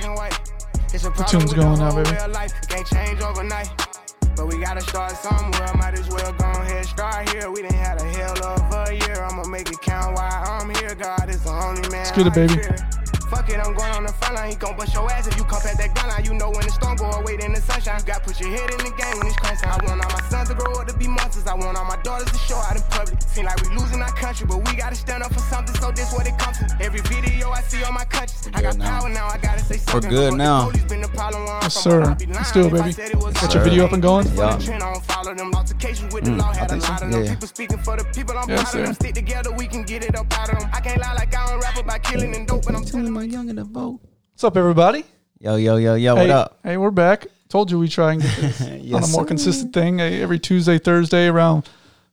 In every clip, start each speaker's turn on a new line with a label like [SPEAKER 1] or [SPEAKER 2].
[SPEAKER 1] black and white. It's a
[SPEAKER 2] The tune's going now, baby.
[SPEAKER 1] life. Can't change overnight. But we gotta start somewhere. Might as well go ahead, start here. We done had a hell of a year. I'ma make it count while I'm here. God is the only man.
[SPEAKER 2] Let's get it, baby.
[SPEAKER 1] Fear. Fuck it, I'm going on the front line. He gon' bust your ass if you come past that gun line. You know when the storm go away, then the sunshine. gotta put your head in the game when it's crunch time. I want all my sons to grow up to be monsters. I want all my daughters to show out in public. Seem like we losing our country, but we gotta stand up for something. So this what it comes to. Every video I see on my countries. I got
[SPEAKER 3] good now.
[SPEAKER 1] power now. I gotta say
[SPEAKER 3] We're good now.
[SPEAKER 1] police, been problem where I'm
[SPEAKER 2] Yes,
[SPEAKER 1] from.
[SPEAKER 2] sir.
[SPEAKER 1] I'd
[SPEAKER 2] Let's do it, baby.
[SPEAKER 1] said it was
[SPEAKER 2] your video up and going?
[SPEAKER 3] Yeah.
[SPEAKER 1] I don't follow them altercations with the
[SPEAKER 3] Mm. I think so.
[SPEAKER 1] lot
[SPEAKER 3] Yeah.
[SPEAKER 1] speaking for the people. I'm
[SPEAKER 2] Yes,
[SPEAKER 1] proud of them.
[SPEAKER 2] sir.
[SPEAKER 1] Stick together, we can get it up out of them. I can't lie like I don't rap about killing and dope, but I'm telling
[SPEAKER 3] my young to vote.
[SPEAKER 2] What's up, everybody?
[SPEAKER 3] Yo, yo, yo, yo, what up?
[SPEAKER 2] Hey, we're back. Told you we try and get this on a more
[SPEAKER 3] sir.
[SPEAKER 2] consistent thing. Hey, every Tuesday, Thursday around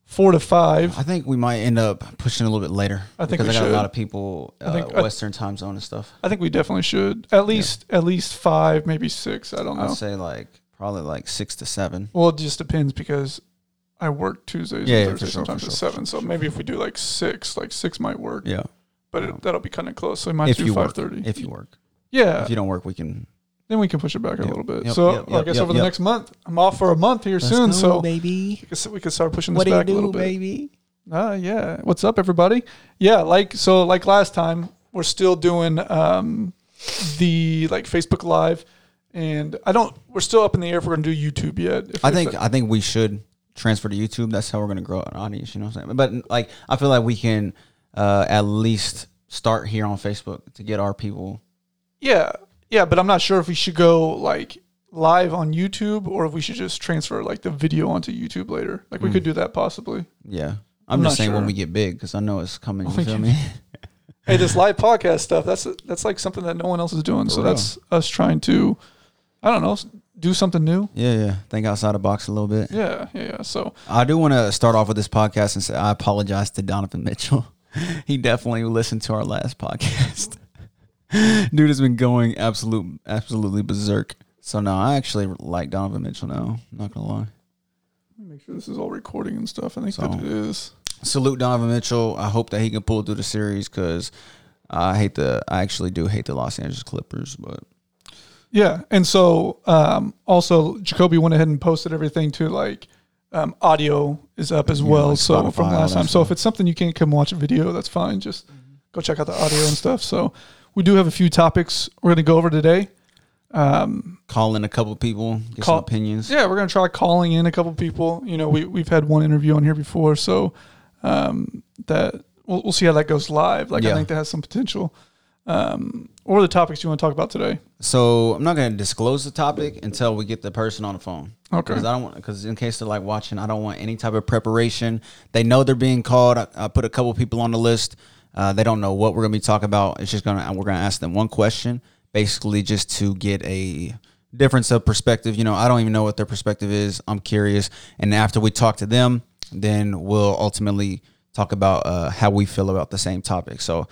[SPEAKER 2] four to five.
[SPEAKER 3] I think we might end up pushing a little bit later.
[SPEAKER 2] I think
[SPEAKER 3] because
[SPEAKER 2] we
[SPEAKER 3] I got
[SPEAKER 2] should.
[SPEAKER 3] a lot of people uh,
[SPEAKER 2] think- I-
[SPEAKER 3] Western time zone and stuff.
[SPEAKER 2] I think we definitely should. At least at least five, maybe six. I don't know.
[SPEAKER 3] I'd say like probably like six to seven.
[SPEAKER 2] Well, it just depends because I work Tuesdays
[SPEAKER 3] Yeah, yeah,
[SPEAKER 2] and
[SPEAKER 3] for
[SPEAKER 2] Thursdays
[SPEAKER 3] sure,
[SPEAKER 2] sometimes
[SPEAKER 3] sure,
[SPEAKER 2] at
[SPEAKER 3] for
[SPEAKER 2] seven. So maybe if we do like six, like six might work.
[SPEAKER 3] Yeah,
[SPEAKER 2] But it, that'll be kind of close. So we might
[SPEAKER 3] if
[SPEAKER 2] do
[SPEAKER 3] you work, if you work.
[SPEAKER 2] Yeah,
[SPEAKER 3] If you don't work, we can.
[SPEAKER 2] then we can push it back a
[SPEAKER 3] Yep,
[SPEAKER 2] little bit.
[SPEAKER 3] yep,
[SPEAKER 2] so
[SPEAKER 3] yep,
[SPEAKER 2] I
[SPEAKER 3] yep,
[SPEAKER 2] guess
[SPEAKER 3] yep,
[SPEAKER 2] over the
[SPEAKER 3] yep.
[SPEAKER 2] next month, I'm off for a month here
[SPEAKER 3] Let's
[SPEAKER 2] soon.
[SPEAKER 3] go,
[SPEAKER 2] so
[SPEAKER 3] baby,
[SPEAKER 2] we can, we can start pushing this
[SPEAKER 3] what do you
[SPEAKER 2] back a
[SPEAKER 3] do,
[SPEAKER 2] little bit.
[SPEAKER 3] baby?
[SPEAKER 2] Ah, yeah. What's up, everybody? Yeah, like so, like last time, we're still doing um, the like Facebook Live, and I don't. We're still up in the air if we're gonna do YouTube yet. If,
[SPEAKER 3] I
[SPEAKER 2] if
[SPEAKER 3] think
[SPEAKER 2] that-
[SPEAKER 3] I think we should transfer to YouTube. That's how we're gonna grow an audience. You know what I'm saying? But like, I feel like we can uh, at least start here on Facebook to get our people.
[SPEAKER 2] yeah, yeah, but I'm not sure if we should go like live on YouTube or if we should just transfer like the video onto YouTube later. Like we
[SPEAKER 3] Mm.
[SPEAKER 2] could do that possibly.
[SPEAKER 3] Yeah,
[SPEAKER 2] I'm
[SPEAKER 3] I'm, just saying when we get big because I know it's coming. You feel me?
[SPEAKER 2] Hey, this live podcast stuff that's that's like something that no one else is doing. so
[SPEAKER 3] real.
[SPEAKER 2] that's us trying to, I don't know, do something new.
[SPEAKER 3] yeah, yeah. Think outside the box a little bit.
[SPEAKER 2] Yeah, yeah, yeah. So
[SPEAKER 3] I do want to start off with this podcast and say I apologize to Donovan Mitchell. he definitely listened to our last podcast. Dude has been going absolute, absolutely berserk. So no, I actually like Donovan Mitchell now. Not gonna lie.
[SPEAKER 2] make sure this is all recording and stuff. I think
[SPEAKER 3] So-
[SPEAKER 2] that it is.
[SPEAKER 3] Salute Donovan Mitchell. I hope that he can pull through the series because I hate the. I actually do hate the Los Angeles Clippers, but
[SPEAKER 2] Yeah, and so um, also Jacoby went ahead and posted everything to like um, audio is up as
[SPEAKER 3] Yeah,
[SPEAKER 2] well.
[SPEAKER 3] like
[SPEAKER 2] so
[SPEAKER 3] Spotify,
[SPEAKER 2] from last
[SPEAKER 3] that
[SPEAKER 2] time, so if it's something you can't come watch a video, that's fine. Just go check out the audio and stuff. So we do have a few topics we're going to go over today. Um,
[SPEAKER 3] call in a couple people, get
[SPEAKER 2] Call-
[SPEAKER 3] some opinions.
[SPEAKER 2] yeah, we're going to try calling in a couple people. You know, we we've had one interview on here before, so um, that we'll, we'll see how that goes live. Like I think that has some potential. Um, what are the topics you want to talk about today?
[SPEAKER 3] So I'm not gonna disclose the topic until we get the person on the phone.
[SPEAKER 2] Okay.
[SPEAKER 3] Because I don't want because in case they're like watching, I don't want any type of preparation. They know they're being called. I, I put a couple people on the list. Uh, they don't know what we're gonna be talking about. It's just gonna we're gonna ask them one question, basically just to get a difference of perspective. You know, I don't even know what their perspective is. I'm curious, and after we talk to them, then we'll ultimately talk about uh, how we feel about the same topic. So.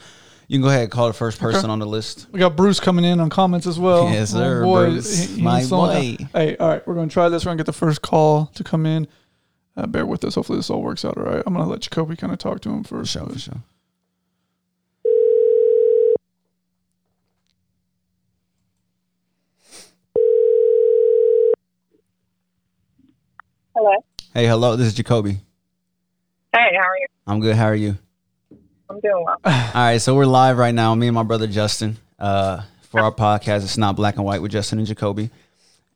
[SPEAKER 3] You can go ahead and call the first person on the list.
[SPEAKER 2] We got Bruce coming in on comments as well.
[SPEAKER 3] Yes,
[SPEAKER 2] Oh,
[SPEAKER 3] sir,
[SPEAKER 2] boy,
[SPEAKER 3] Bruce. My
[SPEAKER 2] ain't slowing
[SPEAKER 3] boy.
[SPEAKER 2] down. Hey, all right, we're going to try this. We're going to get the first call to come in. Uh, bear with us. Hopefully, this all works out all right. I'm going to let Jacoby kind of talk to him
[SPEAKER 3] For
[SPEAKER 2] first.
[SPEAKER 3] sure,
[SPEAKER 2] but-
[SPEAKER 3] for sure.
[SPEAKER 4] Hello.
[SPEAKER 3] Hey, hello. This is Jacoby.
[SPEAKER 4] Hey, how are you?
[SPEAKER 3] I'm good. How are you?
[SPEAKER 4] I'm doing well.
[SPEAKER 3] All right, so we're live right now. Me and my brother Justin uh, for our podcast. It's not black and white with Justin and Jacoby.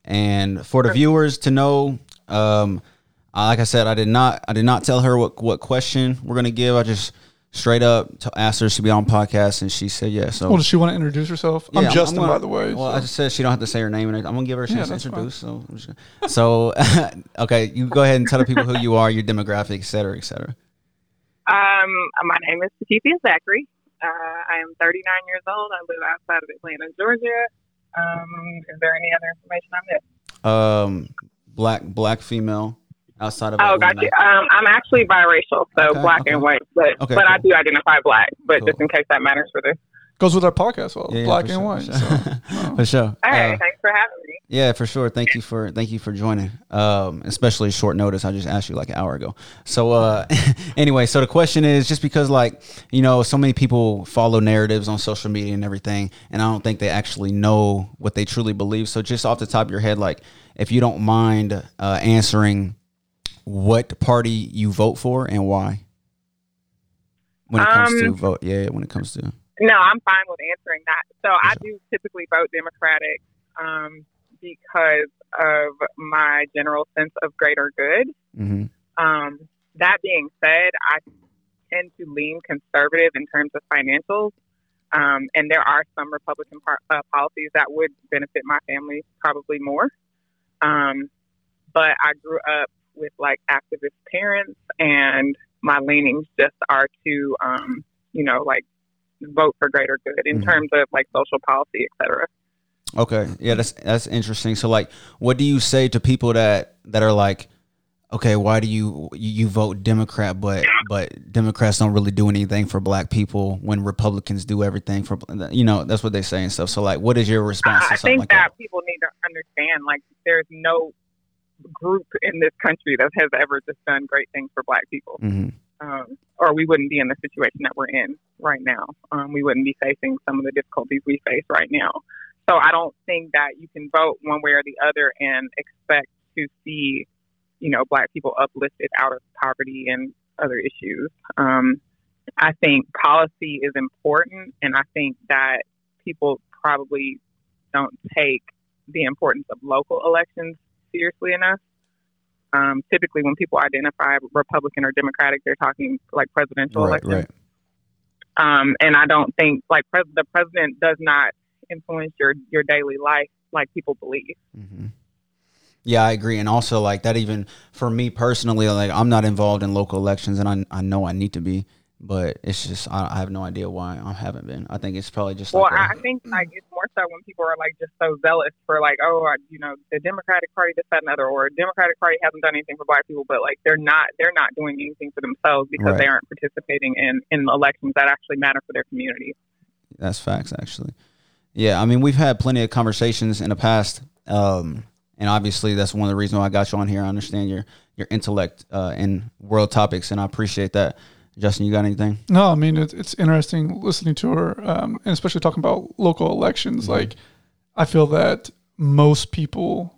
[SPEAKER 3] And for the viewers to know, um, uh, like I said, I did not, I did not tell her what what question we're gonna give. I just straight up to asked her to be on podcast, and she said yes. So
[SPEAKER 2] Well, does she want to introduce herself? I'm
[SPEAKER 3] Yeah,
[SPEAKER 2] Justin,
[SPEAKER 3] gonna-
[SPEAKER 2] by the way.
[SPEAKER 3] Well,
[SPEAKER 2] so-
[SPEAKER 3] I just said she don't have to say her name, and I'm gonna give her a
[SPEAKER 2] Yeah,
[SPEAKER 3] chance to
[SPEAKER 2] that's fine.
[SPEAKER 3] introduce. So, I'm just gonna, so okay, you go ahead and tell the people who you are, your demographic, et cetera, et cetera.
[SPEAKER 4] Um, my name is Patricia Zachary. Uh, I am 39 years old. I live outside of Atlanta, Georgia. Um, is there any other information on this?
[SPEAKER 3] Um, black black female outside of
[SPEAKER 4] Oh,
[SPEAKER 3] Atlanta.
[SPEAKER 4] gotcha. Um, I'm actually biracial, so
[SPEAKER 3] Okay,
[SPEAKER 4] black
[SPEAKER 3] okay.
[SPEAKER 4] and white, but
[SPEAKER 3] Okay,
[SPEAKER 4] but I do identify black. But just in case that matters for this.
[SPEAKER 2] Goes with our podcast, well,
[SPEAKER 3] Yeah, yeah,
[SPEAKER 2] black
[SPEAKER 3] for
[SPEAKER 2] and
[SPEAKER 3] sure,
[SPEAKER 2] white.
[SPEAKER 3] for
[SPEAKER 2] So,
[SPEAKER 3] sure. for sure.
[SPEAKER 4] All right,
[SPEAKER 3] Uh,
[SPEAKER 4] thanks for having me.
[SPEAKER 3] Yeah, for sure. Thank you for thank you for joining. Um, especially short notice. I just asked you like an hour ago. So uh, anyway, so the question is just because like you know so many people follow narratives on social media and everything, and I don't think they actually know what they truly believe. So just off the top of your head, like if you don't mind uh, answering what party you vote for and why. When it comes to
[SPEAKER 4] Um,
[SPEAKER 3] vote, yeah, when it comes to
[SPEAKER 4] No, I'm fine with answering that. So I do typically vote Democratic um, because of my general sense of greater good.
[SPEAKER 3] hmm
[SPEAKER 4] Um, that being said, I tend to lean conservative in terms of financials. Um, and there are some Republican par- uh, policies that would benefit my family probably more. Um, but I grew up with like activist parents, and my leanings just are to, um, you know, like vote for greater good in
[SPEAKER 3] Mhm.
[SPEAKER 4] terms of like social policy, et cetera.
[SPEAKER 3] Okay, yeah, that's that's interesting. So, like, what do you say to people that that are like, okay, why do you you, vote Democrat, but but Democrats don't really do anything for Black people when Republicans do everything for you know that's what they say and stuff. So, like, what is your response to
[SPEAKER 4] I
[SPEAKER 3] something
[SPEAKER 4] think
[SPEAKER 3] like
[SPEAKER 4] that,
[SPEAKER 3] that?
[SPEAKER 4] people need to understand like there's no group in this country that has ever just done great things for black people.
[SPEAKER 3] hmm
[SPEAKER 4] Um, or we wouldn't be in the situation that we're in right now. Um, we wouldn't be facing some of the difficulties we face right now. So I don't think that you can vote one way or the other and expect to see, you know, black people uplifted out of poverty and other issues. Um, I think policy is important, and I think that people probably don't take the importance of local elections seriously enough. Um, typically, when people identify Republican or Democratic, they're talking like presidential
[SPEAKER 3] Right,
[SPEAKER 4] elections.
[SPEAKER 3] right.
[SPEAKER 4] Um, and I don't think like pres- the president does not influence your your daily life like people believe.
[SPEAKER 3] Mm-hmm. Yeah, I agree, and also like that. Even for me personally, like I'm not involved in local elections, and I I know I need to be, but it's just I, I have no idea why I haven't been. I think it's probably just
[SPEAKER 4] Well,
[SPEAKER 3] like a-
[SPEAKER 4] I I think like it's more so when people are like just so zealous for like, oh, I, you know, the Democratic Party this that and other, or Democratic Party hasn't done anything for Black people, but like they're not they're not doing anything for themselves because
[SPEAKER 3] Right.
[SPEAKER 4] they aren't participating in in elections that actually matter for their community.
[SPEAKER 3] That's facts, actually. Yeah, I mean, we've had plenty of conversations in the past, um, and obviously that's one of the reasons why I got you on here. I understand your your intellect uh, in world topics, and I appreciate that. Justin, you got anything?
[SPEAKER 2] No, I mean it's it's interesting listening to her, um, and especially talking about local elections.
[SPEAKER 3] Mm-hmm.
[SPEAKER 2] Like, I feel that most people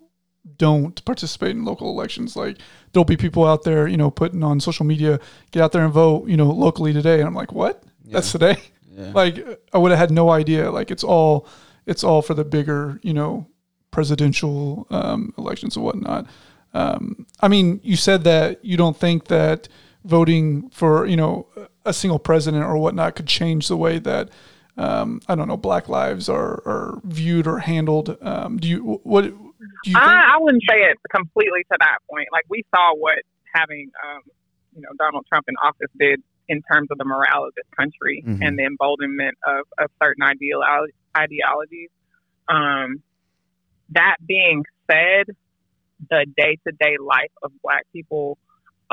[SPEAKER 2] don't participate in local elections. Like, there'll be people out there, you know, putting on social media, get out there and vote, you know, locally today, and I'm like, what? That's today.
[SPEAKER 3] Yeah.
[SPEAKER 2] Like, I would have had no idea. Like, it's all it's all for the bigger, you know, presidential um, elections and whatnot. Um, I mean, you said that you don't think that voting for you know a single president or whatnot could change the way that um, I don't know black lives are, are viewed or handled. Um, do you what do you think?
[SPEAKER 4] I, I wouldn't say it completely to that point. Like we saw what having um, you know Donald Trump in office did in terms of the morale of this country
[SPEAKER 3] Mhm.
[SPEAKER 4] and the emboldenment of, of certain ideal ideologies. Um, that being said, the day to day life of Black people,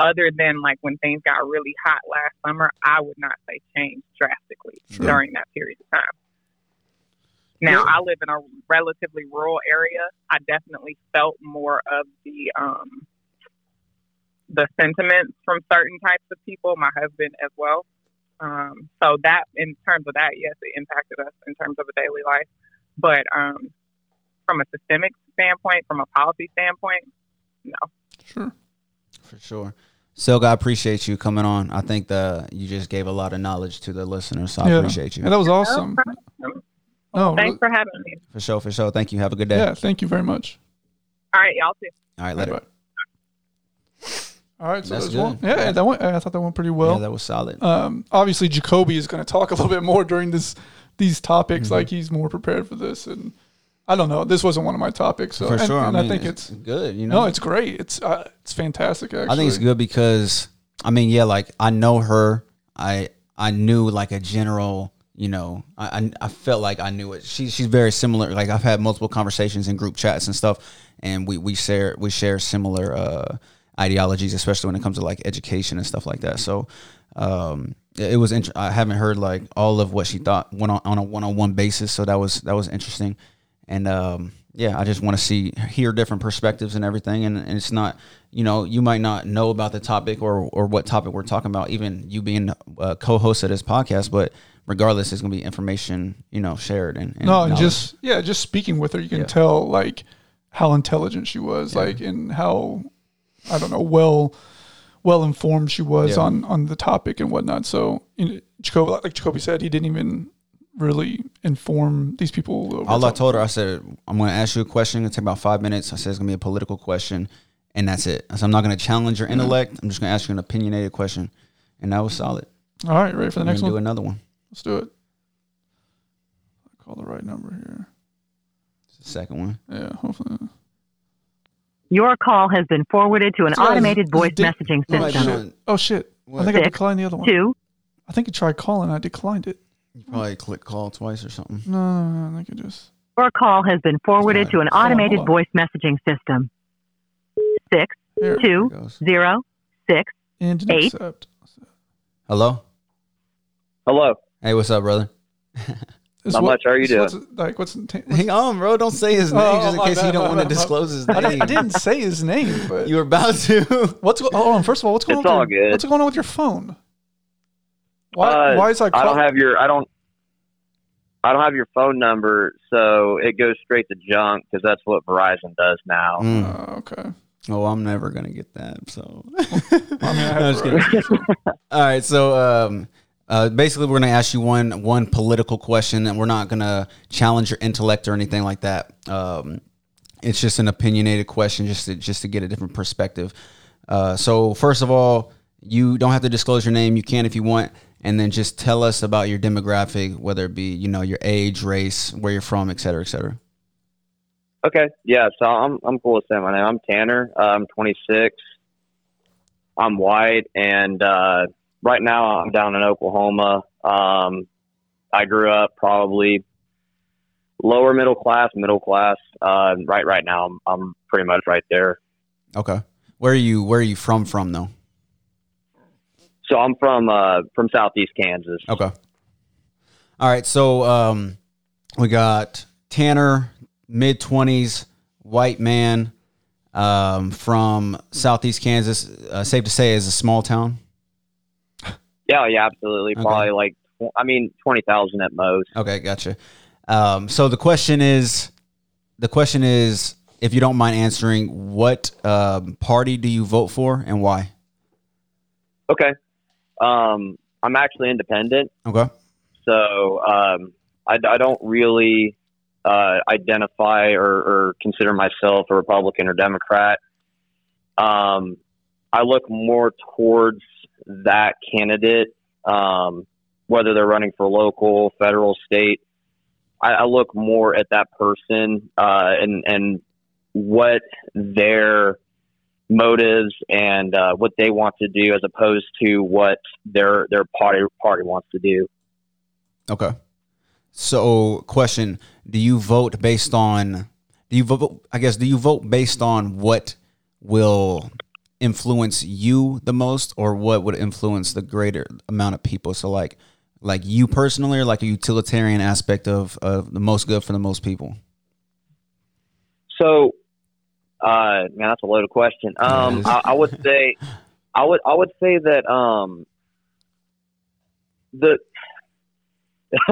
[SPEAKER 4] other than like when things got really hot last summer, I would not say changed drastically
[SPEAKER 2] Sure.
[SPEAKER 4] during that period of time. Now,
[SPEAKER 2] Yeah.
[SPEAKER 4] I live in a relatively rural area. I definitely felt more of the um, the sentiments from certain types of people. My husband as well. Um, so that, in terms of that, yes, it impacted us in terms of a daily life. But um, from a systemic standpoint, from a policy standpoint, no.
[SPEAKER 2] Sure.
[SPEAKER 3] For sure. Silga, I appreciate you coming on. I think that you just gave a lot of knowledge to the listeners, so I
[SPEAKER 2] Yeah.
[SPEAKER 3] appreciate you.
[SPEAKER 2] And that was awesome.
[SPEAKER 4] problem.
[SPEAKER 2] Oh,
[SPEAKER 4] Thanks for having me.
[SPEAKER 3] For sure, for sure. Thank you. Have a good day.
[SPEAKER 2] yeah. Thank you very much.
[SPEAKER 4] All right, y'all too.
[SPEAKER 3] All right, later.
[SPEAKER 2] Bye. All right, so
[SPEAKER 3] That's
[SPEAKER 2] there's one.
[SPEAKER 3] good.
[SPEAKER 2] Yeah, that went. I thought that went pretty well.
[SPEAKER 3] yeah, that was solid.
[SPEAKER 2] um, obviously Jacoby is going to talk a little bit more during this these topics.
[SPEAKER 3] Mm-hmm.
[SPEAKER 2] Like he's more prepared for this, and I don't know. This wasn't one of my topics, so
[SPEAKER 3] for
[SPEAKER 2] and,
[SPEAKER 3] sure.
[SPEAKER 2] and
[SPEAKER 3] I,
[SPEAKER 2] I,
[SPEAKER 3] mean,
[SPEAKER 2] think it's,
[SPEAKER 3] good. You know,
[SPEAKER 2] no, it's great. It's uh, it's fantastic. Actually,
[SPEAKER 3] I think it's good because I mean, yeah, like I know her. I I knew like a general, you know, I I, I felt like I knew it. She she's very similar. Like I've had multiple conversations in group chats and stuff, and we we share we share similar uh, ideologies, especially when it comes to like education and stuff like that. So. Um, it was. Int- I haven't heard like all of what she thought one on, on a one on one basis, so that was that was interesting. And um, yeah, I just want to see hear different perspectives and everything. And, and it's not, you know, you might not know about the topic or or what topic we're talking about, even you being a co-host of this podcast, but regardless, it's gonna be information, you know, shared and, and
[SPEAKER 2] no, and just yeah, just speaking with her, you can
[SPEAKER 3] Yeah.
[SPEAKER 2] tell like how intelligent she was, like and how I don't know well well informed she was
[SPEAKER 3] Yeah.
[SPEAKER 2] on on the topic and whatnot. So you know, Jacoby, like Jacoby said, he didn't even really inform these people. over
[SPEAKER 3] All I told her, I said, I'm going to ask you a question. It's take about five minutes. I said it's going to be a political question, and that's it. I said, I'm not going to challenge your intellect. I'm just going to ask you an opinionated question, and that was solid.
[SPEAKER 2] All right, ready for the
[SPEAKER 3] We're
[SPEAKER 2] next one?
[SPEAKER 3] do another one.
[SPEAKER 2] Let's do it. I call the right number here.
[SPEAKER 3] It's the second one.
[SPEAKER 2] Yeah, hopefully.
[SPEAKER 5] Your call has been forwarded to an
[SPEAKER 2] This guy's-
[SPEAKER 5] automated
[SPEAKER 2] this
[SPEAKER 5] voice
[SPEAKER 2] dick-
[SPEAKER 5] messaging
[SPEAKER 3] Oh,
[SPEAKER 5] system.
[SPEAKER 3] shit.
[SPEAKER 2] Oh shit! I think I declined the other one.
[SPEAKER 5] Two,
[SPEAKER 2] I think he tried calling. I declined it.
[SPEAKER 3] You probably click call twice or something.
[SPEAKER 2] No, no, no, I think it just.
[SPEAKER 5] your call has been forwarded to an automated
[SPEAKER 2] hold on.
[SPEAKER 5] voice messaging system. Six,
[SPEAKER 2] Here.
[SPEAKER 5] two,
[SPEAKER 3] There it
[SPEAKER 5] zero, six,
[SPEAKER 2] And
[SPEAKER 5] Eight.
[SPEAKER 2] accept.
[SPEAKER 3] Hello.
[SPEAKER 6] Hello.
[SPEAKER 3] Hey, what's up, brother?
[SPEAKER 2] Is
[SPEAKER 6] Not much. How are you
[SPEAKER 2] is What's, like, what's, what's
[SPEAKER 3] Hang on, um, bro. Don't say his name
[SPEAKER 2] Oh,
[SPEAKER 3] just in
[SPEAKER 2] my
[SPEAKER 3] case
[SPEAKER 2] bad,
[SPEAKER 3] you don't want to disclose his name.
[SPEAKER 2] didn't, I didn't say his name, but
[SPEAKER 3] You were about to.
[SPEAKER 2] what's go- oh, hold on? First of all, what's going
[SPEAKER 6] It's
[SPEAKER 2] on?
[SPEAKER 6] all
[SPEAKER 2] with your,
[SPEAKER 6] good.
[SPEAKER 2] What's going on with your phone? Why?
[SPEAKER 6] Uh,
[SPEAKER 2] why is I?
[SPEAKER 6] I don't have your. I don't. I don't have your phone number, so it goes straight to junk because that's what Verizon does now.
[SPEAKER 3] Mm.
[SPEAKER 2] Oh, okay.
[SPEAKER 3] Oh, I'm never gonna get that. So.
[SPEAKER 2] I mean, I
[SPEAKER 3] No,
[SPEAKER 2] have
[SPEAKER 3] just kidding. All right, so um, uh, basically, we're gonna ask you one one political question, and we're not gonna challenge your intellect or anything like that. Um, it's just an opinionated question, just to, just to get a different perspective. Uh, so first of all, you don't have to disclose your name. You can if you want, and then just tell us about your demographic, whether it be you know your age, race, where you're from, et cetera, et cetera.
[SPEAKER 6] Okay, yeah. So I'm I'm cool with saying my name. I'm Tanner. Uh, I'm 26. I'm white, and uh, right now I'm down in Oklahoma. Um, I grew up probably lower middle class, middle class. Uh, right right now I'm I'm pretty much right there.
[SPEAKER 3] Okay, where are you? Where are you from? From though?
[SPEAKER 6] So I'm from uh, from southeast Kansas.
[SPEAKER 3] Okay. All right. So um, we got Tanner, mid twenties, white man, um, from Southeast Kansas. Uh, safe to say, is a small town.
[SPEAKER 6] Yeah, yeah, absolutely.
[SPEAKER 3] Okay.
[SPEAKER 6] Probably like I mean twenty thousand at most.
[SPEAKER 3] Okay, gotcha. Um, so the question is, the question is, if you don't mind answering, what um, party do you vote for and why?
[SPEAKER 6] Okay. Um, I'm actually independent,
[SPEAKER 3] Okay.
[SPEAKER 6] so um, I, I don't really uh, identify or, or consider myself a Republican or Democrat. Um, I look more towards that candidate, um, whether they're running for local, federal, state. I, I look more at that person uh, and and what their motives and uh, what they want to do, as opposed to what their their party party wants to do.
[SPEAKER 3] Okay. So, question: Do you vote based on? Do you vote? I guess. Do you vote based on what will influence you the most, or what would influence the greater amount of people? So, like, like you personally, or like a utilitarian aspect of of the most good for the most people.
[SPEAKER 6] So, uh, man, that's a loaded question. Um, I, I would say, I would, I would say that um, the,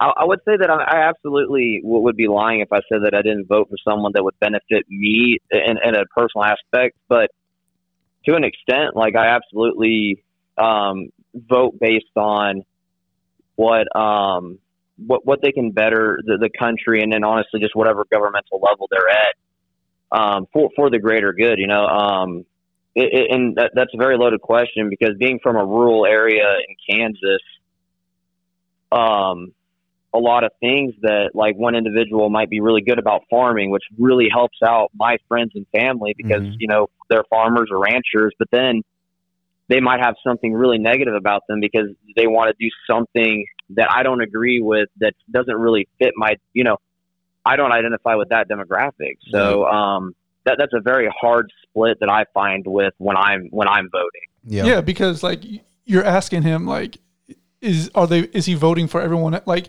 [SPEAKER 6] I, I would say that I, I absolutely w- would be lying if I said that I didn't vote for someone that would benefit me in, in a personal aspect. But to an extent, like I absolutely um, vote based on what um, what what they can better the, the country, and then honestly, just whatever governmental level they're at um, for for the greater good. You know, um, it, it, and that, that's a very loaded question because being from a rural area in Kansas, um, a lot of things that like one individual might be really good about farming, which really helps out my friends and family because
[SPEAKER 3] Mhm.
[SPEAKER 6] you know they're farmers or ranchers, but then they might have something really negative about them because they want to do something that I don't agree with that doesn't really fit my you know I don't identify with that demographic. So um, that that's a very hard split that I find with when I'm when I'm voting.
[SPEAKER 3] Yeah.
[SPEAKER 2] Yeah, because like you, you're asking him like, is are they is he voting for everyone? Like,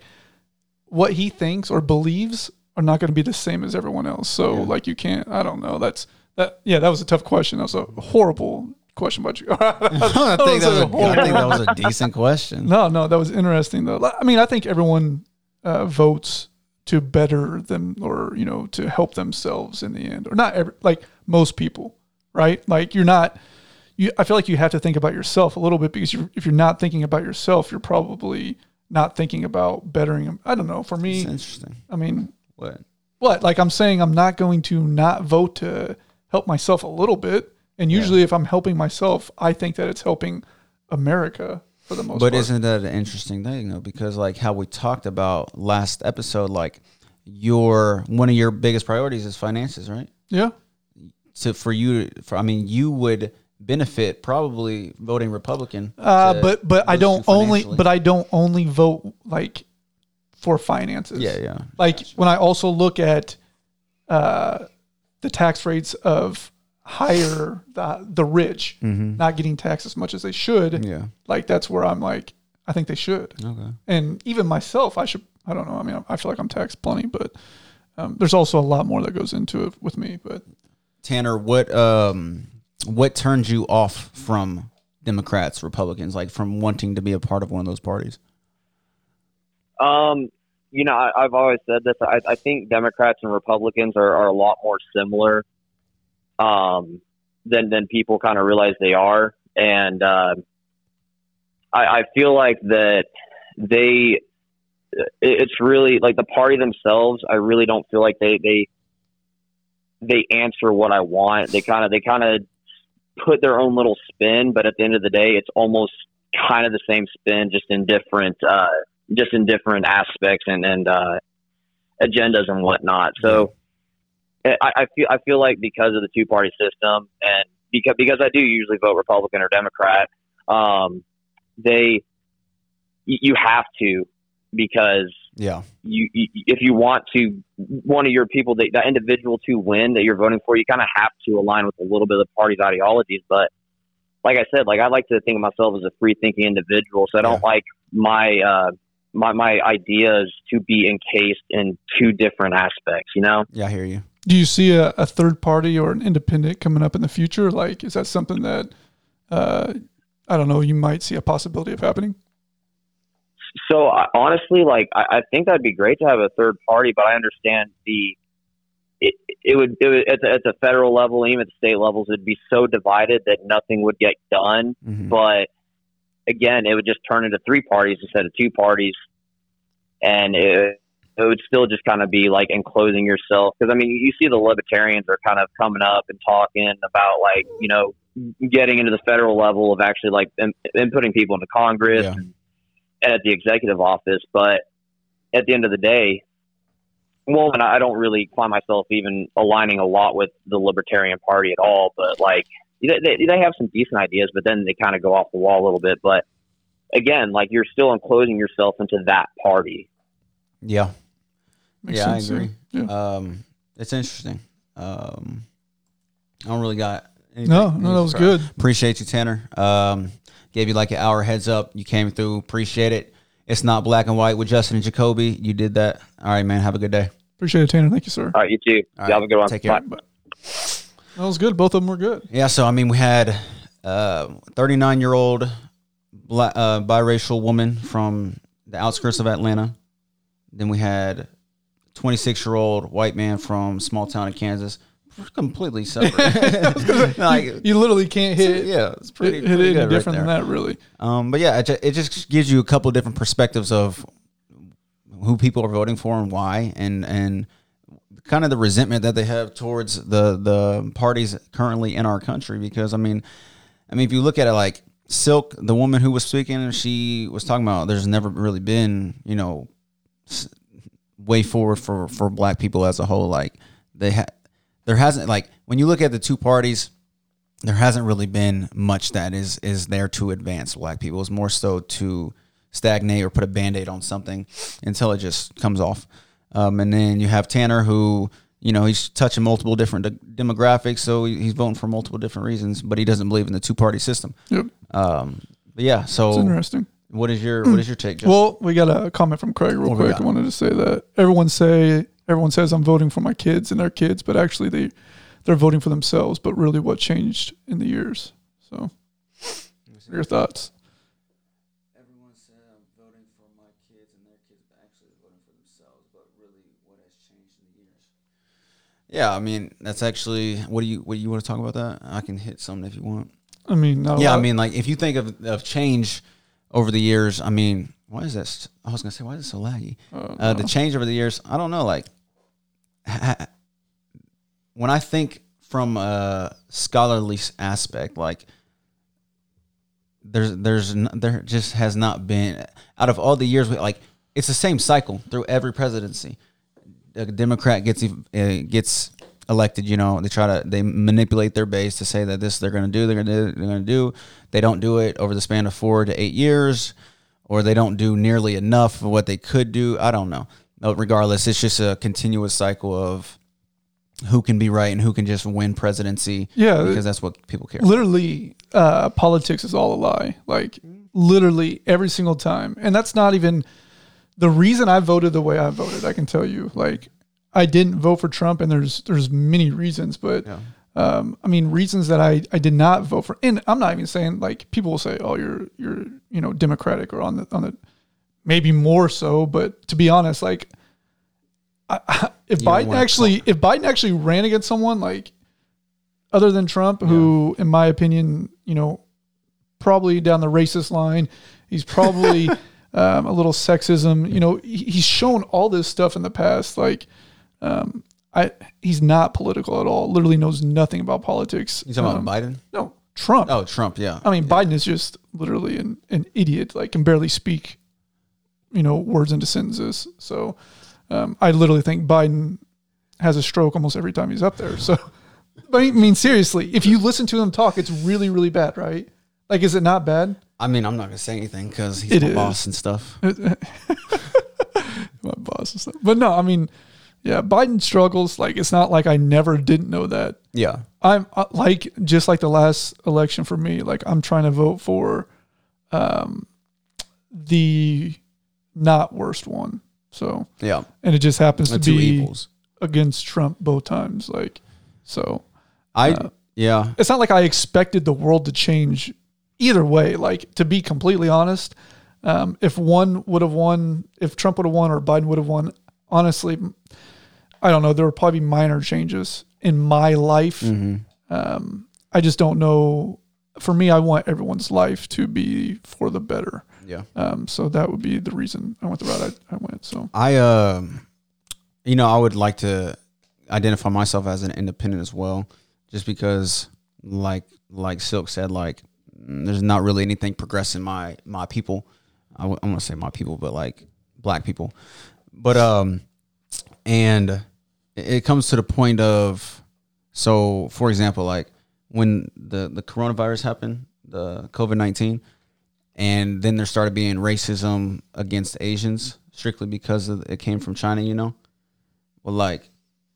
[SPEAKER 2] what he thinks or believes are not going to be the same as everyone else. So like, you can't. I don't know. That's that. Yeah, that was a tough question. That was a horrible question about you.
[SPEAKER 3] I think that was a, I think that was a decent question.
[SPEAKER 2] No, no, that was interesting though. I mean, I think everyone uh, votes to better them or you know to help themselves in the end, or not every, like most people, right? Like you're not. You, I feel like you have to think about yourself a little bit because you're, if you're not thinking about yourself, you're probably not thinking about bettering them. I don't know. For me,
[SPEAKER 3] It's interesting.
[SPEAKER 2] I mean,
[SPEAKER 3] What?
[SPEAKER 2] what? Like I'm saying, I'm not going to not vote to help myself a little bit. And usually, if I'm helping myself, I think that it's helping America for the most
[SPEAKER 3] But
[SPEAKER 2] part.
[SPEAKER 3] isn't that an interesting thing though? Because like how we talked about last episode, like your one of your biggest priorities is finances, right?
[SPEAKER 2] yeah.
[SPEAKER 3] So for you, for I mean, you would benefit probably voting Republican.
[SPEAKER 2] Uh, but but I don't only but I don't only vote like for finances.
[SPEAKER 3] yeah, yeah.
[SPEAKER 2] Like when I also look at uh, the tax rates of higher the the rich not getting taxed as much as they should.
[SPEAKER 3] Mm-hmm. Yeah.
[SPEAKER 2] Like that's where I'm like I think they should.
[SPEAKER 3] Okay.
[SPEAKER 2] And even myself, I should. I don't know. I mean, I feel like I'm taxed plenty, but um, there's also a lot more that goes into it with me. But
[SPEAKER 3] Tanner, what um what turned you off from Democrats, Republicans, like from wanting to be a part of one of those parties?
[SPEAKER 6] Um, you know, I, I've always said this. I, I think Democrats and Republicans are, are a lot more similar um, than than people kind of realize they are, and uh, I, I feel like that they. it- It's really like the party themselves. I really don't feel like they they they answer what I want. They kind of they kind of put their own little spin, but at the end of the day, it's almost kind of the same spin, just in different. Uh, just in different aspects and and uh, agendas and whatnot. So I, I feel I feel like because of the two party system and because because I do usually vote Republican or Democrat, um, they you, have to because
[SPEAKER 3] Yeah.
[SPEAKER 6] you, you if you want to one of your people that that individual to win that you're voting for, you kind of have to align with a little bit of the party's ideologies. But like I said, like I like to think of myself as a free thinking individual, so I don't like my uh, my my ideas to be encased in two different aspects. You know,
[SPEAKER 3] Yeah, I hear you.
[SPEAKER 2] Do you see a, a third party or an independent coming up in the future? Like, is that something that uh, I don't know? You might see a possibility of happening.
[SPEAKER 6] so I, honestly, like I, I think that'd be great to have a third party, but I understand the it, it would it would at the, at the federal level, even at the state levels, it'd be so divided that nothing would get done.
[SPEAKER 3] Mhm.
[SPEAKER 6] But again, it would just turn into three parties instead of two parties, and it, it would still just kind of be like enclosing yourself. Because I mean, you see the libertarians are kind of coming up and talking about like you know getting into the federal level of actually like in, inputting people into Congress
[SPEAKER 3] Yeah.
[SPEAKER 6] and, and at the executive office. But at the end of the day, well, and I don't really find myself even aligning a lot with the Libertarian Party at all. But like, they, they they have some decent ideas, but then they kind of go off the wall a little bit. But again, like you're still enclosing yourself into that party.
[SPEAKER 3] Yeah.
[SPEAKER 2] Makes
[SPEAKER 3] yeah,
[SPEAKER 2] sense,
[SPEAKER 3] I agree.
[SPEAKER 2] Yeah.
[SPEAKER 3] Um, it's interesting. Um, I don't really got. Anything,
[SPEAKER 2] No, no, that was good.
[SPEAKER 3] Appreciate you, Tanner. Um, gave you like an hour heads up. You came through. Appreciate it. It's not black and white with Justin and Jacoby. You did that. All right, man. Have a good day.
[SPEAKER 2] Appreciate it, Tanner. Thank you, sir.
[SPEAKER 6] All right, you too.
[SPEAKER 3] All
[SPEAKER 6] you have a good one.
[SPEAKER 3] Take care.
[SPEAKER 6] Bye.
[SPEAKER 2] That was good. Both of them were good.
[SPEAKER 3] Yeah, so I mean, we had uh, 39 year old black, uh, biracial woman from the outskirts of Atlanta. Then we had 26 year old white man from small town in Kansas. Completely separate. like,
[SPEAKER 2] You literally can't hit.
[SPEAKER 3] yeah, it's pretty, pretty
[SPEAKER 2] it
[SPEAKER 3] good
[SPEAKER 2] any
[SPEAKER 3] right
[SPEAKER 2] different than that, really.
[SPEAKER 3] Um, but yeah, it, it just gives you a couple different perspectives of who people are voting for and why, and and kind of the resentment that they have towards the the parties currently in our country. Because I mean, I mean, if you look at it like Silk, the woman who was speaking, she was talking about there's never really been, you know, way forward for for black people as a whole. Like they ha- there hasn't like when you look at the two parties there hasn't really been much that is is there to advance black people. It's more so to stagnate or put a band-aid on something until it just comes off. Um, and then you have Tanner who, you know, he's touching multiple different de- demographics, so he- he's voting for multiple different reasons, but he doesn't believe in the two-party system.
[SPEAKER 2] Yep.
[SPEAKER 3] Um, but yeah.
[SPEAKER 2] It's
[SPEAKER 3] So
[SPEAKER 2] interesting.
[SPEAKER 3] What is your what hmm. is your take? Justin?
[SPEAKER 2] Well, we got a comment from Craig real
[SPEAKER 3] What
[SPEAKER 2] quick. I wanted to say that everyone say everyone says I'm voting for my kids and their kids, but actually they they're voting for themselves. But really, what changed in the years? So, what are your thoughts?
[SPEAKER 3] Everyone said I'm voting for my kids and their kids, but actually voting for themselves. But really, what has changed in the years? Yeah, I mean that's actually. What do you what do you want to talk about that? I can hit something if you want.
[SPEAKER 2] I mean, not a
[SPEAKER 3] yeah, I mean like if you think of of change over the years, I mean, why is this? I was gonna say why is it so laggy?
[SPEAKER 2] Uh,
[SPEAKER 3] the change over the years, I don't know. Like when I think from a scholarly aspect, like there's there's there just has not been out of all the years we- like it's the same cycle through every presidency. A Democrat gets uh, gets elected, you know, they try to they manipulate their base to say that this they're going to do, they're going to do, they're going to do. They don't do it over the span of 4 to 8 years or they don't do nearly enough of what they could do. I don't know. But regardless, it's just a continuous cycle of who can be right and who can just win presidency
[SPEAKER 2] Yeah,
[SPEAKER 3] because that's what people care.
[SPEAKER 2] literally uh, politics is all a lie like literally every single time and that's not even the reason i voted the way i voted i can tell you like i didn't vote for trump and there's there's many reasons but
[SPEAKER 3] Yeah.
[SPEAKER 2] um, i mean reasons that i i did not vote for and i'm not even saying like people will say oh you're you're you know democratic or on the on the maybe more so but to be honest like I, I, if
[SPEAKER 3] You
[SPEAKER 2] biden actually if biden actually ran against someone like other than Trump, who, in my opinion, you know, probably down the racist line, he's probably um, a little sexism. You know, he, he's shown all this stuff in the past. Like, um, I he's not political at all. Literally knows nothing about politics.
[SPEAKER 3] You talking
[SPEAKER 2] Um,
[SPEAKER 3] about Biden?
[SPEAKER 2] No, Trump.
[SPEAKER 3] Oh, Trump, yeah.
[SPEAKER 2] I mean, Biden is just literally an, an idiot. Like, can barely speak, you know, words into sentences. So, um, I literally think Biden has a stroke almost every time he's up there. So, but I mean, seriously, if you listen to him talk, it's really, really bad, right? Like, is it not bad?
[SPEAKER 3] I mean, I'm not gonna say anything because he's
[SPEAKER 2] It
[SPEAKER 3] my
[SPEAKER 2] is.
[SPEAKER 3] boss and stuff.
[SPEAKER 2] My boss and stuff. But no, I mean, yeah, Biden struggles. Like, it's not like I never didn't know that.
[SPEAKER 3] Yeah,
[SPEAKER 2] I'm uh, like just like the last election for me. Like I'm trying to vote for um, the not worst one. So
[SPEAKER 3] yeah.
[SPEAKER 2] and it just happens
[SPEAKER 3] The
[SPEAKER 2] to be
[SPEAKER 3] evils.
[SPEAKER 2] against Trump both times. Like so,
[SPEAKER 3] I
[SPEAKER 2] Uh,
[SPEAKER 3] yeah.
[SPEAKER 2] it's not like I expected the world to change either way. Like to be completely honest, um, if one would have won, if Trump would have won or Biden would have won, honestly, I don't know. There would probably be minor changes in my life.
[SPEAKER 3] Mm-hmm.
[SPEAKER 2] Um, I just don't know. For me, I want everyone's life to be for the better.
[SPEAKER 3] Yeah.
[SPEAKER 2] Um, so that would be the reason I went the route I, I went. So
[SPEAKER 3] I um, you know, I would like to identify myself as an independent as well, just because, like like Silk said, like mm, there's not really anything progressing my my people. I w- I want to say my people, but like black people. But um, and it- comes to the point of, so for example, like when the the coronavirus happened, the COVID nineteen, and then there started being racism against Asians strictly because of, it came from China, you know. Well, like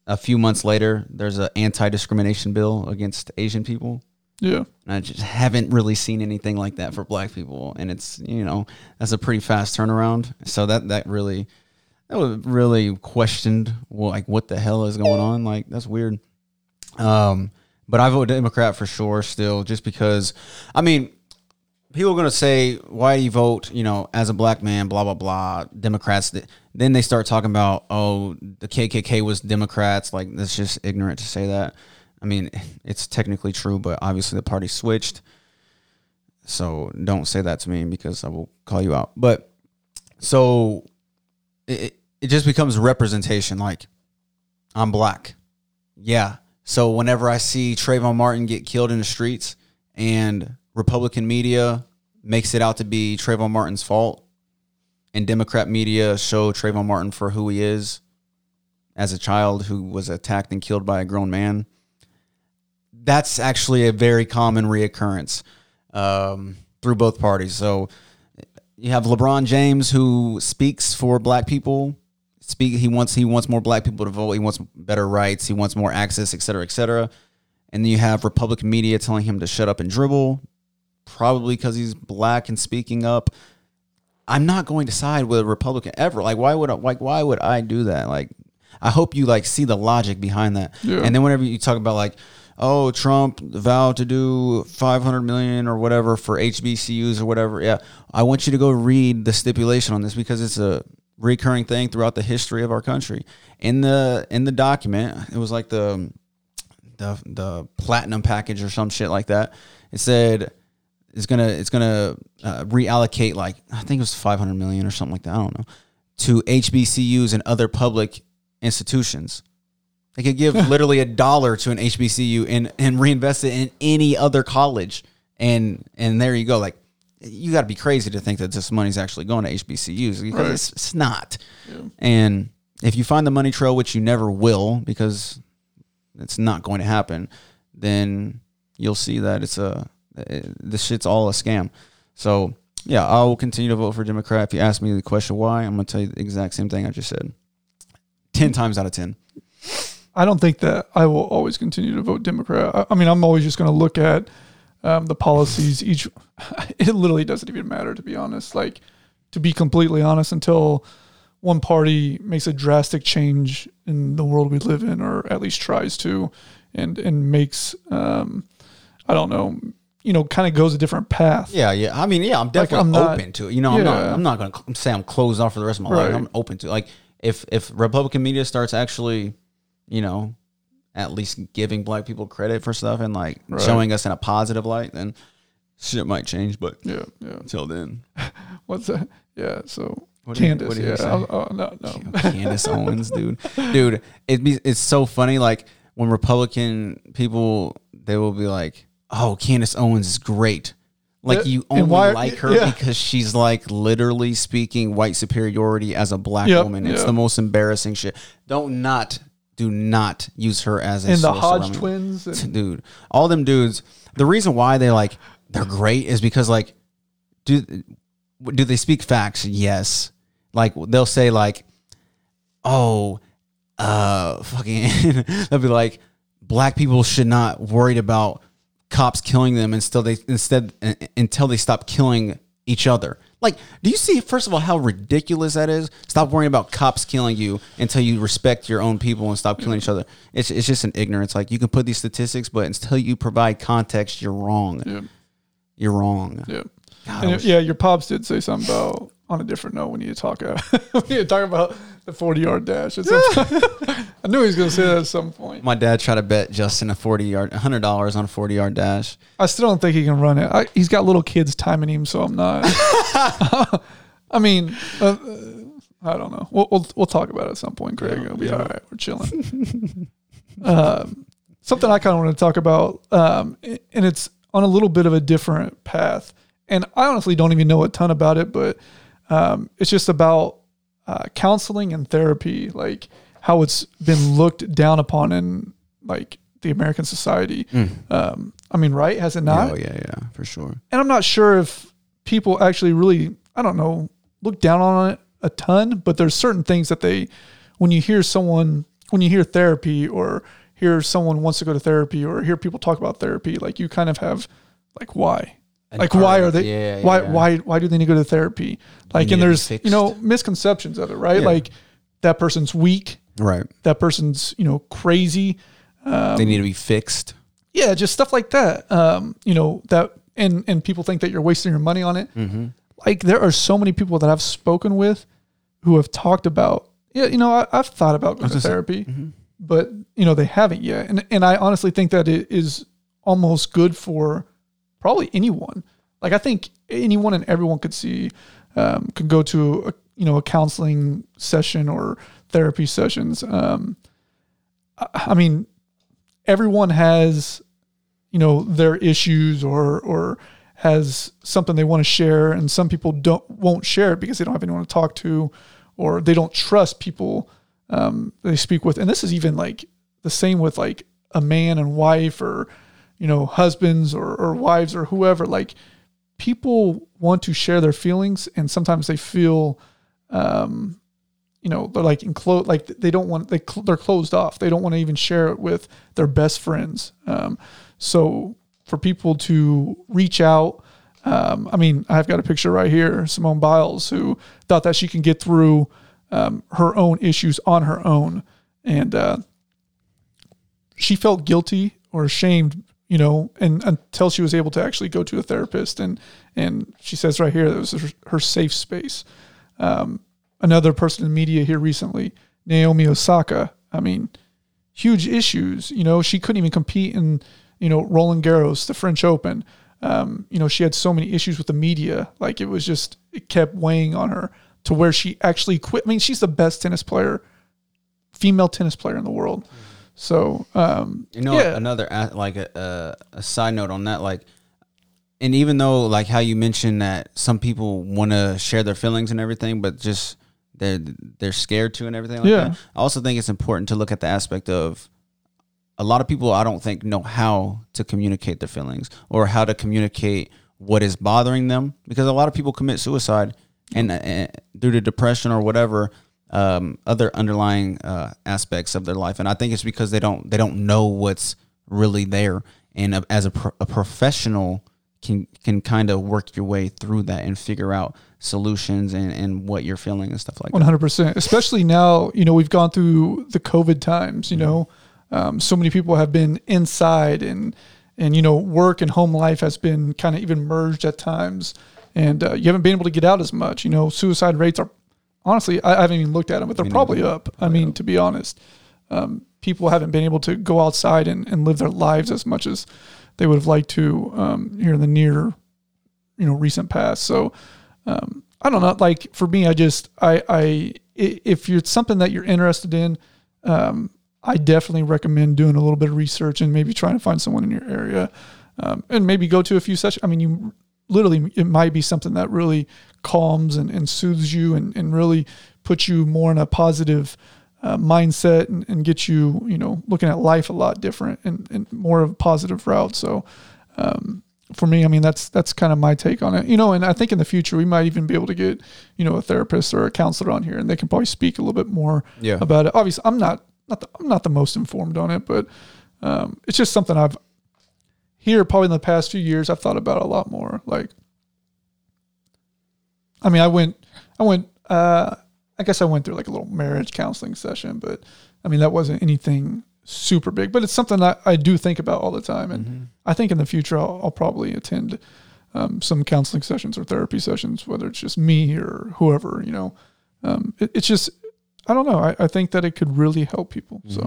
[SPEAKER 3] a few months later, there's an anti-discrimination bill against Asian people.
[SPEAKER 2] yeah,
[SPEAKER 3] And I just haven't really seen anything like that for black people, and it's you know that's a pretty fast turnaround. So that that really that was really questioned. Well, like what the hell is going on? Like that's weird. Um, but I vote Democrat for sure still, just because. I mean, people are gonna say, "Why do you vote?" You know, as a black man, blah blah blah. Democrats. th- Then they start talking about, "Oh, the KKK was Democrats." Like that's just ignorant to say that. I mean, it's technically true, but obviously the party switched. So don't say that to me because I will call you out. But so it it just becomes representation. Like I'm black, yeah. So whenever I see Trayvon Martin get killed in the streets and Republican media makes it out to be Trayvon Martin's fault, and Democrat media show Trayvon Martin for who he is as a child who was attacked and killed by a grown man, that's actually a very common reoccurrence um, through both parties. So you have LeBron James who speaks for black people. Speak he wants he wants more black people to vote. He wants better rights. He wants more access, et cetera, et cetera. And then you have Republican media telling him to shut up and dribble. probably because he's black and speaking up. I'm not going to side with a Republican ever. Like, why would I, like why would I do that? Like, I hope you like see the logic behind that.
[SPEAKER 2] Yeah.
[SPEAKER 3] And then whenever you talk about like, oh, Trump vowed to do 500 million or whatever for HBCUs or whatever, yeah, I want you to go read the stipulation on this because it's a recurring thing throughout the history of our country. In the in the document, it was like the the the platinum package or some shit like that. It said it's gonna it's gonna uh, reallocate like I think it was 500 million or something like that. I don't know to HBCUs and other public institutions. They could give literally a dollar to an HBCU and and reinvest it in any other college, and and there you go. Like you got to be crazy to think that this money's actually going to HBCUs because
[SPEAKER 2] Right.
[SPEAKER 3] it's, it's not. And if you find the money trail, which you never will, because it's not going to happen, then you'll see that it's a it, this shit's all a scam. So yeah, I will continue to vote for Democrat. If you ask me the question why, I'm gonna tell you the exact same thing I just said. Ten times out of ten.
[SPEAKER 2] I don't think that I will always continue to vote Democrat. I, I mean, I'm always just going to look at um, the policies. Each, it literally doesn't even matter to be honest. Like, to be completely honest, until one party makes a drastic change in the world we live in, or at least tries to, and and makes, um, I don't know, you know, kind of goes a different path.
[SPEAKER 3] Yeah, yeah. I mean, yeah, I'm definitely
[SPEAKER 2] I'm not-
[SPEAKER 3] open to it. You know, I'm not. I'm not going to say I'm closed off for the rest of my
[SPEAKER 2] Right.
[SPEAKER 3] life. I'm open to it. like if if Republican media starts actually, you know, at least giving black people credit for stuff and like
[SPEAKER 2] Right.
[SPEAKER 3] showing us in a positive light, then shit might change. But
[SPEAKER 2] Yeah, yeah.
[SPEAKER 3] until then,
[SPEAKER 2] What's that? Yeah. So
[SPEAKER 3] What
[SPEAKER 2] Candace.
[SPEAKER 3] what did he
[SPEAKER 2] yeah.
[SPEAKER 3] say?
[SPEAKER 2] Oh, oh, no, no.
[SPEAKER 3] Candace Owens, dude, dude, it be it's so funny. Like when Republican people, they will be like, "Oh, Candace Owens is great." Like you only
[SPEAKER 2] why-
[SPEAKER 3] like her
[SPEAKER 2] yeah.
[SPEAKER 3] because she's like literally speaking white superiority as a black
[SPEAKER 2] Yep,
[SPEAKER 3] woman. It's
[SPEAKER 2] yeah.
[SPEAKER 3] the most embarrassing shit. Don't not do not use her as a
[SPEAKER 2] And the Hodge twins. And,
[SPEAKER 3] dude. All them dudes. The reason why they like they're great is because like, do do they speak facts? Yes. Like they'll say like, oh, uh, fucking. they'll be like, black people should not worried about cops killing them until they instead until they stop killing each other. Like, do you see first of all how ridiculous that is? Stop worrying about cops killing you until you respect your own people and stop killing each other. It's it's just an ignorance. Like you can put these statistics, but until you provide context, you're wrong.
[SPEAKER 2] yeah.
[SPEAKER 3] You're wrong.
[SPEAKER 2] Yeah.
[SPEAKER 3] God, I
[SPEAKER 2] And
[SPEAKER 3] wish-
[SPEAKER 2] yeah, your pops did say something about on a different note when you talk uh, when you talk about the forty yard dash. At some I knew he was going to say that at some point.
[SPEAKER 3] My dad tried to bet Justin a forty yard, hundred dollars on a forty yard dash.
[SPEAKER 2] I still don't think he can run it. I, he's got little kids timing him, so I'm not. I mean, uh, uh, I don't know. We'll, we'll we'll talk about it at some point, Craig. It'll be all right. We're chilling. um, something I kind of want to talk about, um, and it's on a little bit of a different path. And I honestly don't even know a ton about it, but um, it's just about uh, counseling and therapy, like how it's been looked down upon in like the American society. Um, I mean, right? Has it not?
[SPEAKER 3] oh yeah, yeah, for sure.
[SPEAKER 2] and I'm not sure if people actually really, I don't know, look down on it a ton, but there's certain things that they, when you hear someone, when you hear therapy or hear someone wants to go to therapy or hear people talk about therapy, like you kind of have, like, why? Like, why are they,
[SPEAKER 3] Yeah,
[SPEAKER 2] why,
[SPEAKER 3] yeah.
[SPEAKER 2] why, why do they need to go to therapy? Like, and there's, you know, misconceptions of it, right?
[SPEAKER 3] Yeah.
[SPEAKER 2] Like that person's weak,
[SPEAKER 3] Right.
[SPEAKER 2] that person's, you know, crazy
[SPEAKER 3] they need to be fixed.
[SPEAKER 2] yeah, just stuff like that. Um, you know that, and and people think that you're wasting your money on it.
[SPEAKER 3] Mm-hmm.
[SPEAKER 2] Like there are so many people that I've spoken with who have talked about, yeah, you know, I, I've thought about going to
[SPEAKER 3] gonna say-
[SPEAKER 2] therapy,
[SPEAKER 3] mm-hmm.
[SPEAKER 2] but you know they haven't yet, and and I honestly think that it is almost good for probably anyone. Like I think anyone and everyone could see, um, could go to a you know a counseling session or therapy sessions. Um, I, I mean, everyone has you know their issues or or has something they want to share and some people don't won't share it because they don't have anyone to talk to or they don't trust people um, they speak with and this is even like the same with like a man and wife or you know husbands or, or wives or whoever like people want to share their feelings and sometimes they feel um, you know they're like enclosed like they don't want they cl- they're closed off. They don't want to even share it with their best friends. Um, so for people to reach out Um, I mean, I've got a picture right here, Simone Biles, who thought that she can get through um, her own issues on her own, and uh, she felt guilty or ashamed, you know, and until she was able to actually go to a therapist, and and she says right here that was her, her safe space. Um, another person in media here recently, Naomi Osaka. I mean, huge issues. You know, she couldn't even compete in you know Roland Garros, the French Open. Um, you know, she had so many issues with the media. Like it was just it kept weighing on her to where she actually quit. I mean, she's the best tennis player, female tennis player in the world. So, um,
[SPEAKER 3] You know,
[SPEAKER 2] yeah,
[SPEAKER 3] another like a, a, a side note on that, like, and even though like how you mentioned that some people want to share their feelings and everything, but just they're they're scared to and everything like
[SPEAKER 2] Yeah.
[SPEAKER 3] that. I also think it's important to look at the aspect of a lot of people. I don't think know how to communicate their feelings or how to communicate what is bothering them because a lot of people commit suicide and, and due to depression or whatever um, other underlying uh, aspects of their life, and I think it's because they don't they don't know what's really there, and a, as a, pro- a professional can can kind of work your way through that and figure out solutions and, and what you're feeling and stuff like
[SPEAKER 2] One
[SPEAKER 3] that.
[SPEAKER 2] hundred percent. Especially now, you know, we've gone through the COVID times. You know, um, so many people have been inside, and and you know, work and home life has been kind of even merged at times, and uh, you haven't been able to get out as much. You know, suicide rates are honestly, I, I haven't even looked at them, but they're probably up. I mean, to be honest, um, people haven't been able to go outside and, and live their lives as much as they would have liked to um, here in the near, you know, recent past. So um, I don't know. Like for me, I just I I if you're something that you're interested in, um, I definitely recommend doing a little bit of research and maybe trying to find someone in your area, um, and maybe go to a few sessions. I mean, you literally it might be something that really calms and, and soothes you and, and really puts you more in a positive uh, mindset and, and get you you know looking at life a lot different and, and more of a positive route. So um, for me, I mean that's that's kind of my take on it. You know, and I think in the future we might even be able to get you know a therapist or a counselor on here, and they can probably speak a little bit more
[SPEAKER 3] Yeah.
[SPEAKER 2] about it. Obviously, I'm not not the, I'm not the most informed on it, but um, it's just something I've here probably in the past few years I've thought about a lot more. Like, I mean, I went I went uh, I guess I went through like a little marriage counseling session, but I mean that wasn't anything super big, but it's something that I do think about all the time, and I think in the future I'll, I'll probably attend um, some counseling sessions or therapy sessions, whether it's just me or whoever. You know, um, it, it's just I don't know. I, I think that it could really help people. So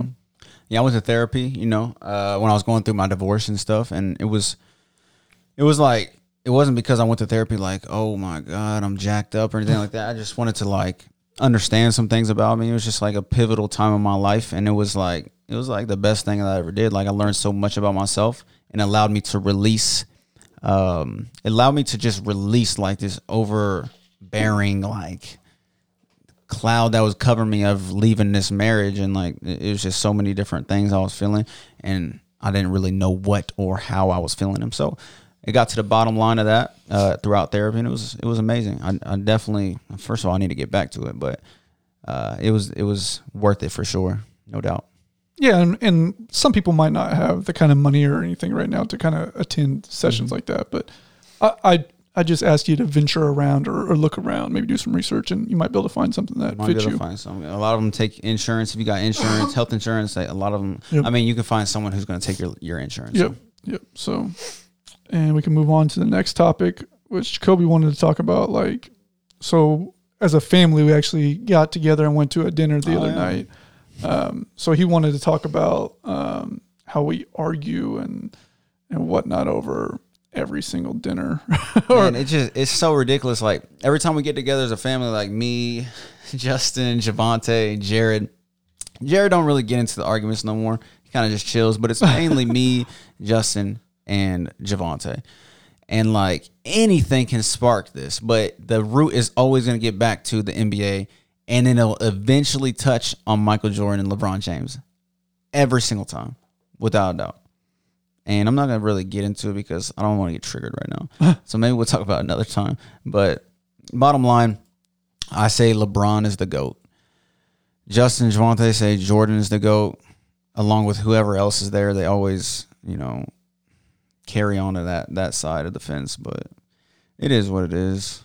[SPEAKER 3] Yeah, I went to therapy, you know, uh, when I was going through my divorce and stuff, and it was, it was like it wasn't because I went to therapy like, oh my god, I'm jacked up or anything like that. I just wanted to like understand some things about me. It was just like a pivotal time in my life, and it was like it was like the best thing that I ever did. Like I learned so much about myself, and allowed me to release. Um, it allowed me to just release like this overbearing like cloud that was covering me of leaving this marriage and like it was just so many different things I was feeling and I didn't really know what or how I was feeling them. So it got to the bottom line of that uh, throughout therapy and it was it was amazing. I, I definitely first of all I need to get back to it, but uh, it was it was worth it for sure, no doubt.
[SPEAKER 2] yeah, and, and some people might not have the kind of money or anything right now to kind of attend sessions like that, but I. I I just ask you to venture around or, or look around, maybe do some research, and you might be able to find something that
[SPEAKER 3] Might be
[SPEAKER 2] fits
[SPEAKER 3] able
[SPEAKER 2] you.
[SPEAKER 3] to find some. A lot of them take insurance. If you got insurance, health insurance, they- a lot of them.
[SPEAKER 2] Yep.
[SPEAKER 3] I mean, you can find someone who's going to take your your insurance.
[SPEAKER 2] Yep. Yep. So, and we can move on to the next topic, which Kobe wanted to talk about. Like, so as a family, we actually got together and went to a dinner the
[SPEAKER 3] Oh,
[SPEAKER 2] other
[SPEAKER 3] yeah.
[SPEAKER 2] night. Um, so he wanted to talk about um, how we argue and and whatnot over every single dinner. and
[SPEAKER 3] Man, it just it's so ridiculous. Like every time we get together as a family, like me, Justin, Javante, Jared. Jared don't really get into the arguments no more. He kind of just chills, but it's mainly me, Justin, and Javante. And like anything can spark this, but the root is always going to get back to the NBA, and then it'll eventually touch on Michael Jordan and LeBron James every single time, without a doubt. And I'm not gonna really get into it because I don't want to get triggered right now. so maybe we'll talk about it another time. But bottom line, I say LeBron is the GOAT. Justin Javante say Jordan is the GOAT, along with whoever else is there. They always, you know, carry on to that that side of the fence. But It is what it is.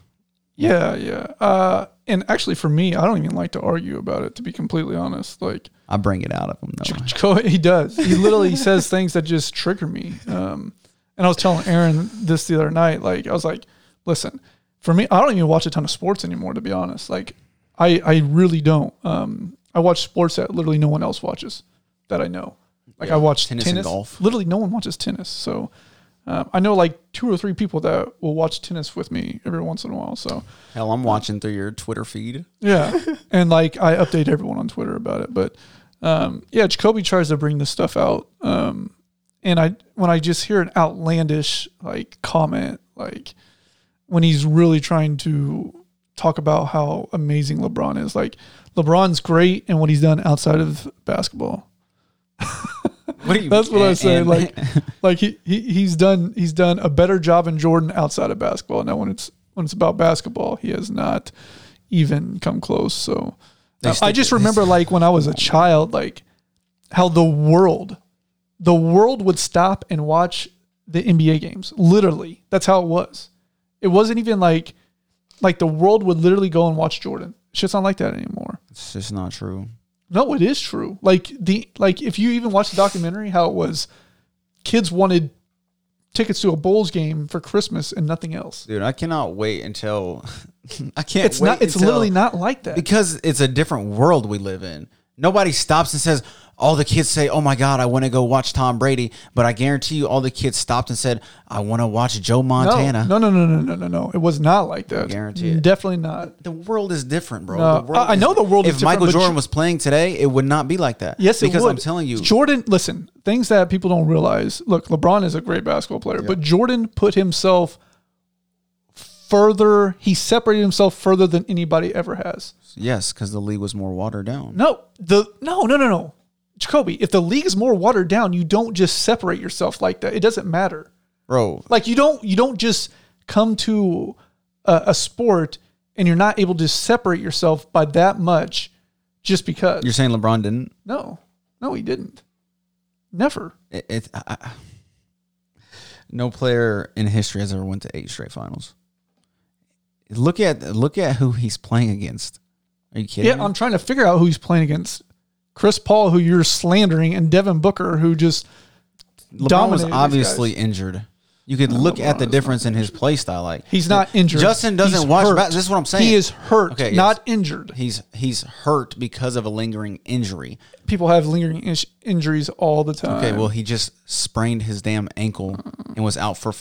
[SPEAKER 2] Yeah, yeah. Uh, and actually, for me, I don't even like to argue about it. To be completely honest, like
[SPEAKER 3] I bring it out of him though.
[SPEAKER 2] He does. He literally says things that just trigger me. Um, and I was telling Aaron this the other night. Like I was like, listen, for me, I don't even watch a ton of sports anymore. To be honest, like I I really don't. Um, I watch sports that literally no one else watches that I know. Like I watch
[SPEAKER 3] tennis
[SPEAKER 2] tennis.
[SPEAKER 3] and golf.
[SPEAKER 2] Literally, no one watches tennis. So. Um, I know like two or three people that will watch tennis with me every once in a while. So
[SPEAKER 3] Hell, I'm watching through your Twitter feed.
[SPEAKER 2] yeah, and like I update everyone on Twitter about it. But um, yeah, Jacoby tries to bring this stuff out, um, and I when I just hear an outlandish like comment, like when he's really trying to talk about how amazing LeBron is, like LeBron's great and what he's done outside of basketball.
[SPEAKER 3] What you?
[SPEAKER 2] That's what I say.
[SPEAKER 3] and-
[SPEAKER 2] Like, like he, he he's done he's done a better job in Jordan outside of basketball. Now when it's when it's about basketball, he has not even come close. So I just remember like when I was a child, like how the world, the world would stop and watch the NBA games. Literally, that's how it was. It wasn't even like like the world would literally go and watch Jordan. It's just not like that anymore.
[SPEAKER 3] it's just not true.
[SPEAKER 2] No, it is true. Like the like if you even watch the documentary, how it was, kids wanted tickets to a Bulls game for Christmas and nothing else.
[SPEAKER 3] Dude, I cannot wait until I can't.
[SPEAKER 2] It's
[SPEAKER 3] wait
[SPEAKER 2] not. It's
[SPEAKER 3] until-
[SPEAKER 2] literally not like that.
[SPEAKER 3] because it's a different world we live in. Nobody stops and says, all the kids say, "Oh my God, I want to go watch Tom Brady," but I guarantee you, all the kids stopped and said, "I want to watch Joe Montana."
[SPEAKER 2] No, no, no, no, no, no, no. It was not like that.
[SPEAKER 3] guarantee it.
[SPEAKER 2] Definitely not.
[SPEAKER 3] The world is different, bro.
[SPEAKER 2] No,
[SPEAKER 3] the world
[SPEAKER 2] I- I know the world
[SPEAKER 3] If
[SPEAKER 2] is different,
[SPEAKER 3] If
[SPEAKER 2] Michael
[SPEAKER 3] Jordan was playing today, it would not be like that.
[SPEAKER 2] Yes, it
[SPEAKER 3] because. I'm telling you,
[SPEAKER 2] Jordan. Listen, things that people don't realize. Look, LeBron is a great basketball player, but Jordan put himself further. He separated himself further than anybody ever has.
[SPEAKER 3] yes, because the league was more watered down.
[SPEAKER 2] No, the no, no, no, no. Jacoby, if the league is more watered down, you don't just separate yourself like that. It doesn't matter.
[SPEAKER 3] Bro,
[SPEAKER 2] Like you don't you don't just come to a, a sport and you're not able to separate yourself by that much just because.
[SPEAKER 3] you're saying LeBron didn't?
[SPEAKER 2] no, no, he didn't. Never.
[SPEAKER 3] It, it, I, no player in history has ever went to eight straight finals. Look at look at who he's playing against. Are you kidding?
[SPEAKER 2] Yeah,
[SPEAKER 3] me?
[SPEAKER 2] I'm trying to figure out who he's playing against. Chris Paul, who you're slandering, and Devin Booker, who just
[SPEAKER 3] LeBron was obviously injured. You could look at the difference in his play style. Like
[SPEAKER 2] he's not injured.
[SPEAKER 3] Justin doesn't
[SPEAKER 2] He's
[SPEAKER 3] watch. This is what I'm saying.
[SPEAKER 2] He is hurt,
[SPEAKER 3] Okay, yes.
[SPEAKER 2] not injured.
[SPEAKER 3] He's he's hurt because of a lingering injury.
[SPEAKER 2] People have lingering injuries all the time.
[SPEAKER 3] Okay, well he just sprained his damn ankle and was out for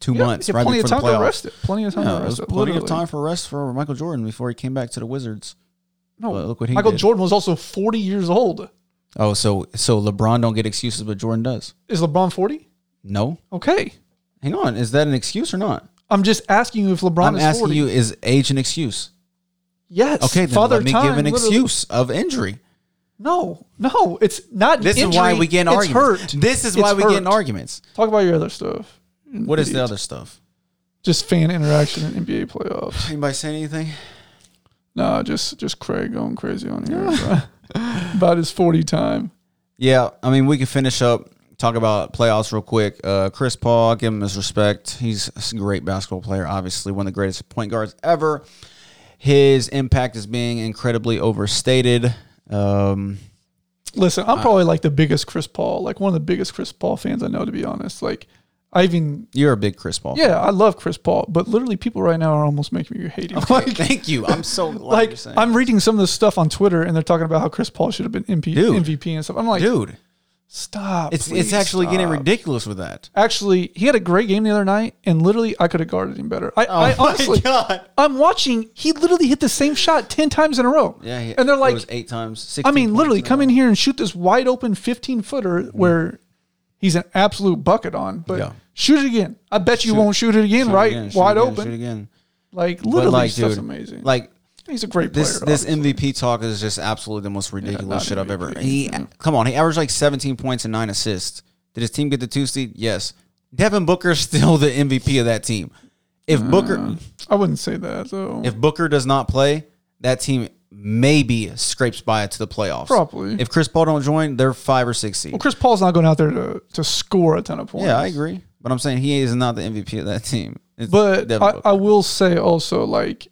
[SPEAKER 3] two
[SPEAKER 2] Yeah,
[SPEAKER 3] months right
[SPEAKER 2] plenty
[SPEAKER 3] before
[SPEAKER 2] of
[SPEAKER 3] the
[SPEAKER 2] time to rest it. Plenty of time
[SPEAKER 3] Yeah,
[SPEAKER 2] to rest
[SPEAKER 3] was
[SPEAKER 2] it.
[SPEAKER 3] plenty of time for rest for Michael Jordan before he came back to the Wizards.
[SPEAKER 2] No,
[SPEAKER 3] Well, look what he
[SPEAKER 2] Michael
[SPEAKER 3] did.
[SPEAKER 2] Jordan was also 40 years old.
[SPEAKER 3] Oh, so so LeBron don't get excuses, but Jordan does.
[SPEAKER 2] Is LeBron 40?
[SPEAKER 3] No,
[SPEAKER 2] Okay.
[SPEAKER 3] hang on. Is that an excuse or not?
[SPEAKER 2] I'm just asking you if LeBron
[SPEAKER 3] I'm asking
[SPEAKER 2] 40.
[SPEAKER 3] you: Is age an excuse?
[SPEAKER 2] yes.
[SPEAKER 3] Okay, then
[SPEAKER 2] Father
[SPEAKER 3] let me
[SPEAKER 2] time,
[SPEAKER 3] give an
[SPEAKER 2] literally-
[SPEAKER 3] excuse of injury.
[SPEAKER 2] No, no, it's not.
[SPEAKER 3] This
[SPEAKER 2] injury,
[SPEAKER 3] is why we get in arguments.
[SPEAKER 2] Hurt.
[SPEAKER 3] This is
[SPEAKER 2] It's
[SPEAKER 3] why we get in arguments.
[SPEAKER 2] Talk about your other stuff.
[SPEAKER 3] What is the other stuff?
[SPEAKER 2] Just fan interaction in NBA playoffs.
[SPEAKER 3] Anybody say anything?
[SPEAKER 2] Nah, just just Craig going crazy on here bro. about his 40 time.
[SPEAKER 3] Yeah, I mean, we can finish up, talk about playoffs real quick. Uh, Chris Paul, give him his respect. He's a great basketball player, obviously, one of the greatest point guards ever. His impact is being incredibly overstated. Um,
[SPEAKER 2] Listen, I'm probably like the biggest Chris Paul, like one of the biggest Chris Paul fans I know, to be honest. Like, I even,
[SPEAKER 3] you're a big Chris Paul. fan.
[SPEAKER 2] yeah, I love Chris Paul, but literally people right now are almost making me hate him. Like,
[SPEAKER 3] thank you. I'm so glad
[SPEAKER 2] like
[SPEAKER 3] you're saying.
[SPEAKER 2] I'm reading some of this stuff on Twitter, and they're talking about how Chris Paul should have been MP,
[SPEAKER 3] Dude.
[SPEAKER 2] MVP and stuff. I'm like,
[SPEAKER 3] dude.
[SPEAKER 2] stop.
[SPEAKER 3] It's
[SPEAKER 2] please
[SPEAKER 3] it's actually getting
[SPEAKER 2] stop.
[SPEAKER 3] ridiculous with that.
[SPEAKER 2] Actually, he had a great game the other night, and literally, I could have guarded him better. I, oh I honestly,
[SPEAKER 3] Oh god.
[SPEAKER 2] I'm watching. He literally hit the same shot ten times in a row.
[SPEAKER 3] Yeah, he,
[SPEAKER 2] and they're
[SPEAKER 3] it
[SPEAKER 2] like,
[SPEAKER 3] was eight times. 16
[SPEAKER 2] I mean,
[SPEAKER 3] points
[SPEAKER 2] literally,
[SPEAKER 3] in a
[SPEAKER 2] come in here and shoot this wide open 15 footer mm-hmm. where he's an absolute bucket on. But
[SPEAKER 3] Yeah.
[SPEAKER 2] shoot it again. I bet you won't shoot it again,
[SPEAKER 3] Shoot
[SPEAKER 2] right?
[SPEAKER 3] again,
[SPEAKER 2] wide
[SPEAKER 3] again,
[SPEAKER 2] open.
[SPEAKER 3] Shoot again.
[SPEAKER 2] Like literally,
[SPEAKER 3] like,
[SPEAKER 2] stuff's
[SPEAKER 3] dude,
[SPEAKER 2] amazing.
[SPEAKER 3] like
[SPEAKER 2] he's a great player.
[SPEAKER 3] this this. MVP talk is just absolutely the most ridiculous
[SPEAKER 2] not
[SPEAKER 3] shit I've ever.
[SPEAKER 2] MVP,
[SPEAKER 3] He come on, he averaged like 17 points and nine assists. Did his team get the two seed? Yes. Devin Booker's still the MVP of that team. If Booker uh,
[SPEAKER 2] I wouldn't say that though.
[SPEAKER 3] if Booker does not play, that team maybe scrapes by it to the playoffs.
[SPEAKER 2] Probably.
[SPEAKER 3] If Chris Paul don't join, they're five or six seed.
[SPEAKER 2] well, Chris Paul's not going out there to, to score a ton of points.
[SPEAKER 3] Yeah, I agree. But I'm saying he is not the MVP of that team. It's
[SPEAKER 2] But I, I will say also, like,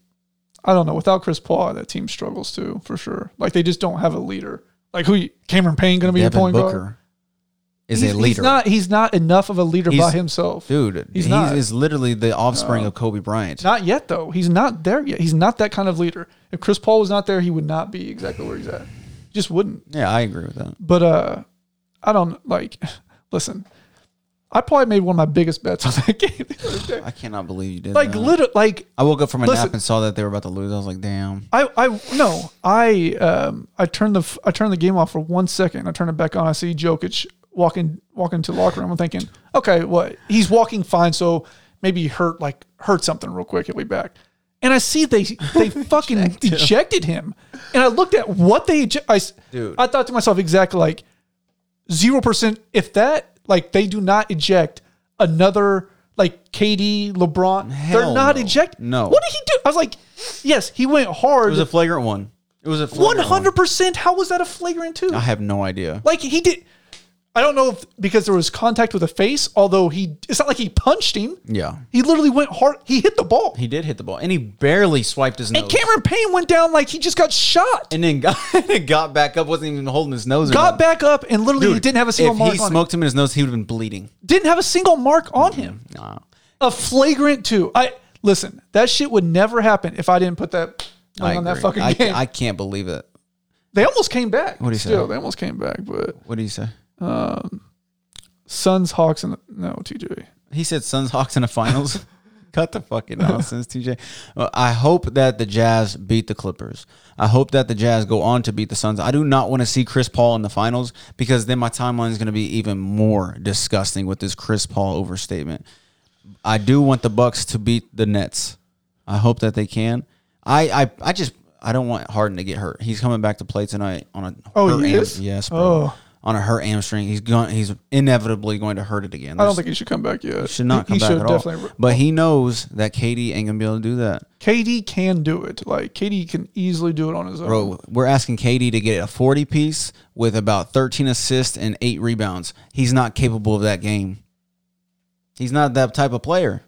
[SPEAKER 2] I don't know, without Chris Paul, that team struggles too, for sure. Like, they just don't have a leader. Like, who Cameron Payne going to be
[SPEAKER 3] Devin
[SPEAKER 2] your point
[SPEAKER 3] Booker
[SPEAKER 2] guard?
[SPEAKER 3] is
[SPEAKER 2] he's,
[SPEAKER 3] a leader.
[SPEAKER 2] He's not, he's not enough of a leader by himself.
[SPEAKER 3] Dude,
[SPEAKER 2] He's
[SPEAKER 3] he's,
[SPEAKER 2] not.
[SPEAKER 3] is literally the offspring of Kobe Bryant.
[SPEAKER 2] Not yet, though. He's not there yet. He's not that kind of leader. If Chris Paul was not there, he would not be exactly where he's at. Just wouldn't.
[SPEAKER 3] yeah, I agree with that.
[SPEAKER 2] But uh, I don't like. Listen, I probably made one of my biggest bets on that game. the other day.
[SPEAKER 3] I cannot believe you did
[SPEAKER 2] Like
[SPEAKER 3] that.
[SPEAKER 2] literally, like
[SPEAKER 3] I woke up from a
[SPEAKER 2] Listen.
[SPEAKER 3] nap and saw that they were about to lose. I was like, damn.
[SPEAKER 2] I, I no, I um, I turned the I turned the game off for one second. I turn it back on. I see Jokic walking walking to the locker room. I'm thinking, okay, what? He's walking fine, so maybe he hurt like hurt something real quick. He'll be back. And I see they they fucking ejected him. And I looked at what they eject. I,
[SPEAKER 3] Dude.
[SPEAKER 2] I thought to myself exactly like zero percent. If that like they do not eject another like KD, LeBron, they're not
[SPEAKER 3] no.
[SPEAKER 2] eject.
[SPEAKER 3] No.
[SPEAKER 2] What did he do? I was like, yes, he went hard.
[SPEAKER 3] It was a flagrant one. It was a
[SPEAKER 2] one. hundred percent. How was that a flagrant two?
[SPEAKER 3] I have no idea.
[SPEAKER 2] Like he did. I don't know if because there was contact with a face. Although he, it's not like he punched him.
[SPEAKER 3] Yeah.
[SPEAKER 2] He literally went hard. He hit the ball.
[SPEAKER 3] He did hit the ball, and he barely swiped his nose.
[SPEAKER 2] and Cameron Payne went down like he just got shot.
[SPEAKER 3] and then got, and got back up, wasn't even holding his nose.
[SPEAKER 2] got back up and literally he
[SPEAKER 3] Dude,
[SPEAKER 2] didn't have a single mark.
[SPEAKER 3] if
[SPEAKER 2] he
[SPEAKER 3] smoked him in his nose, he would have been bleeding.
[SPEAKER 2] Didn't have a single mark on him.
[SPEAKER 3] Mm, nah.
[SPEAKER 2] A flagrant two. I listen. That shit would never happen if I didn't put that on that fucking
[SPEAKER 3] I,
[SPEAKER 2] game.
[SPEAKER 3] I can't believe it.
[SPEAKER 2] they almost came back.
[SPEAKER 3] What'd he say?
[SPEAKER 2] Still, they almost came back, but
[SPEAKER 3] What do you say?
[SPEAKER 2] Um, Suns, Hawks, and no TJ.
[SPEAKER 3] He said Suns Hawks in the finals. Cut the fucking nonsense, TJ. Well, I hope that the Jazz beat the Clippers. I hope that the Jazz go on to beat the Suns. I do not want to see Chris Paul in the finals because then my timeline is going to be even more disgusting with this Chris Paul overstatement. I do want the Bucks to beat the Nets. I hope that they can. I I, I just I don't want Harden to get hurt. He's coming back to play tonight on a
[SPEAKER 2] Oh, he is?
[SPEAKER 3] yes, bro.
[SPEAKER 2] Oh.
[SPEAKER 3] On a hurt hamstring. He's going he's inevitably going to hurt it again.
[SPEAKER 2] I don't
[SPEAKER 3] There's-
[SPEAKER 2] think he should come back yet.
[SPEAKER 3] should not come
[SPEAKER 2] he,
[SPEAKER 3] back
[SPEAKER 2] should
[SPEAKER 3] at all.
[SPEAKER 2] definitely.
[SPEAKER 3] But he knows that KD ain't gonna be able to do that.
[SPEAKER 2] KD can do it. Like KD can easily do it on his own.
[SPEAKER 3] Bro, we're asking KD to get a 40 piece with about 13 assists and eight rebounds. He's not capable of that game. He's not that type of player.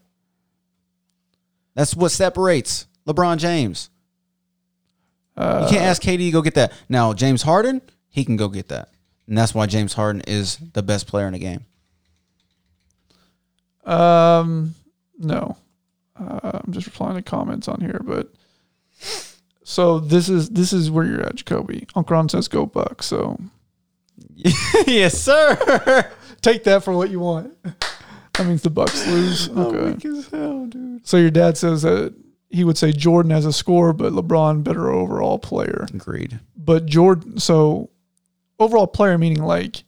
[SPEAKER 3] That's what separates LeBron James. you
[SPEAKER 2] Uh,
[SPEAKER 3] can't ask KD to go get that. Now, James Harden, he can go get that. And that's why James Harden is the best player in the game.
[SPEAKER 2] Um, no. Uh, I'm just replying to comments on here, but so this is this is where you're at, Jacoby. Uncle Ron says go Bucks. So
[SPEAKER 3] yes, sir.
[SPEAKER 2] take that for what you want. That means the Bucks lose. Okay. So your dad says that he would say Jordan as a scorer, but LeBron better overall player.
[SPEAKER 3] Agreed.
[SPEAKER 2] But Jordan, so overall player meaning like,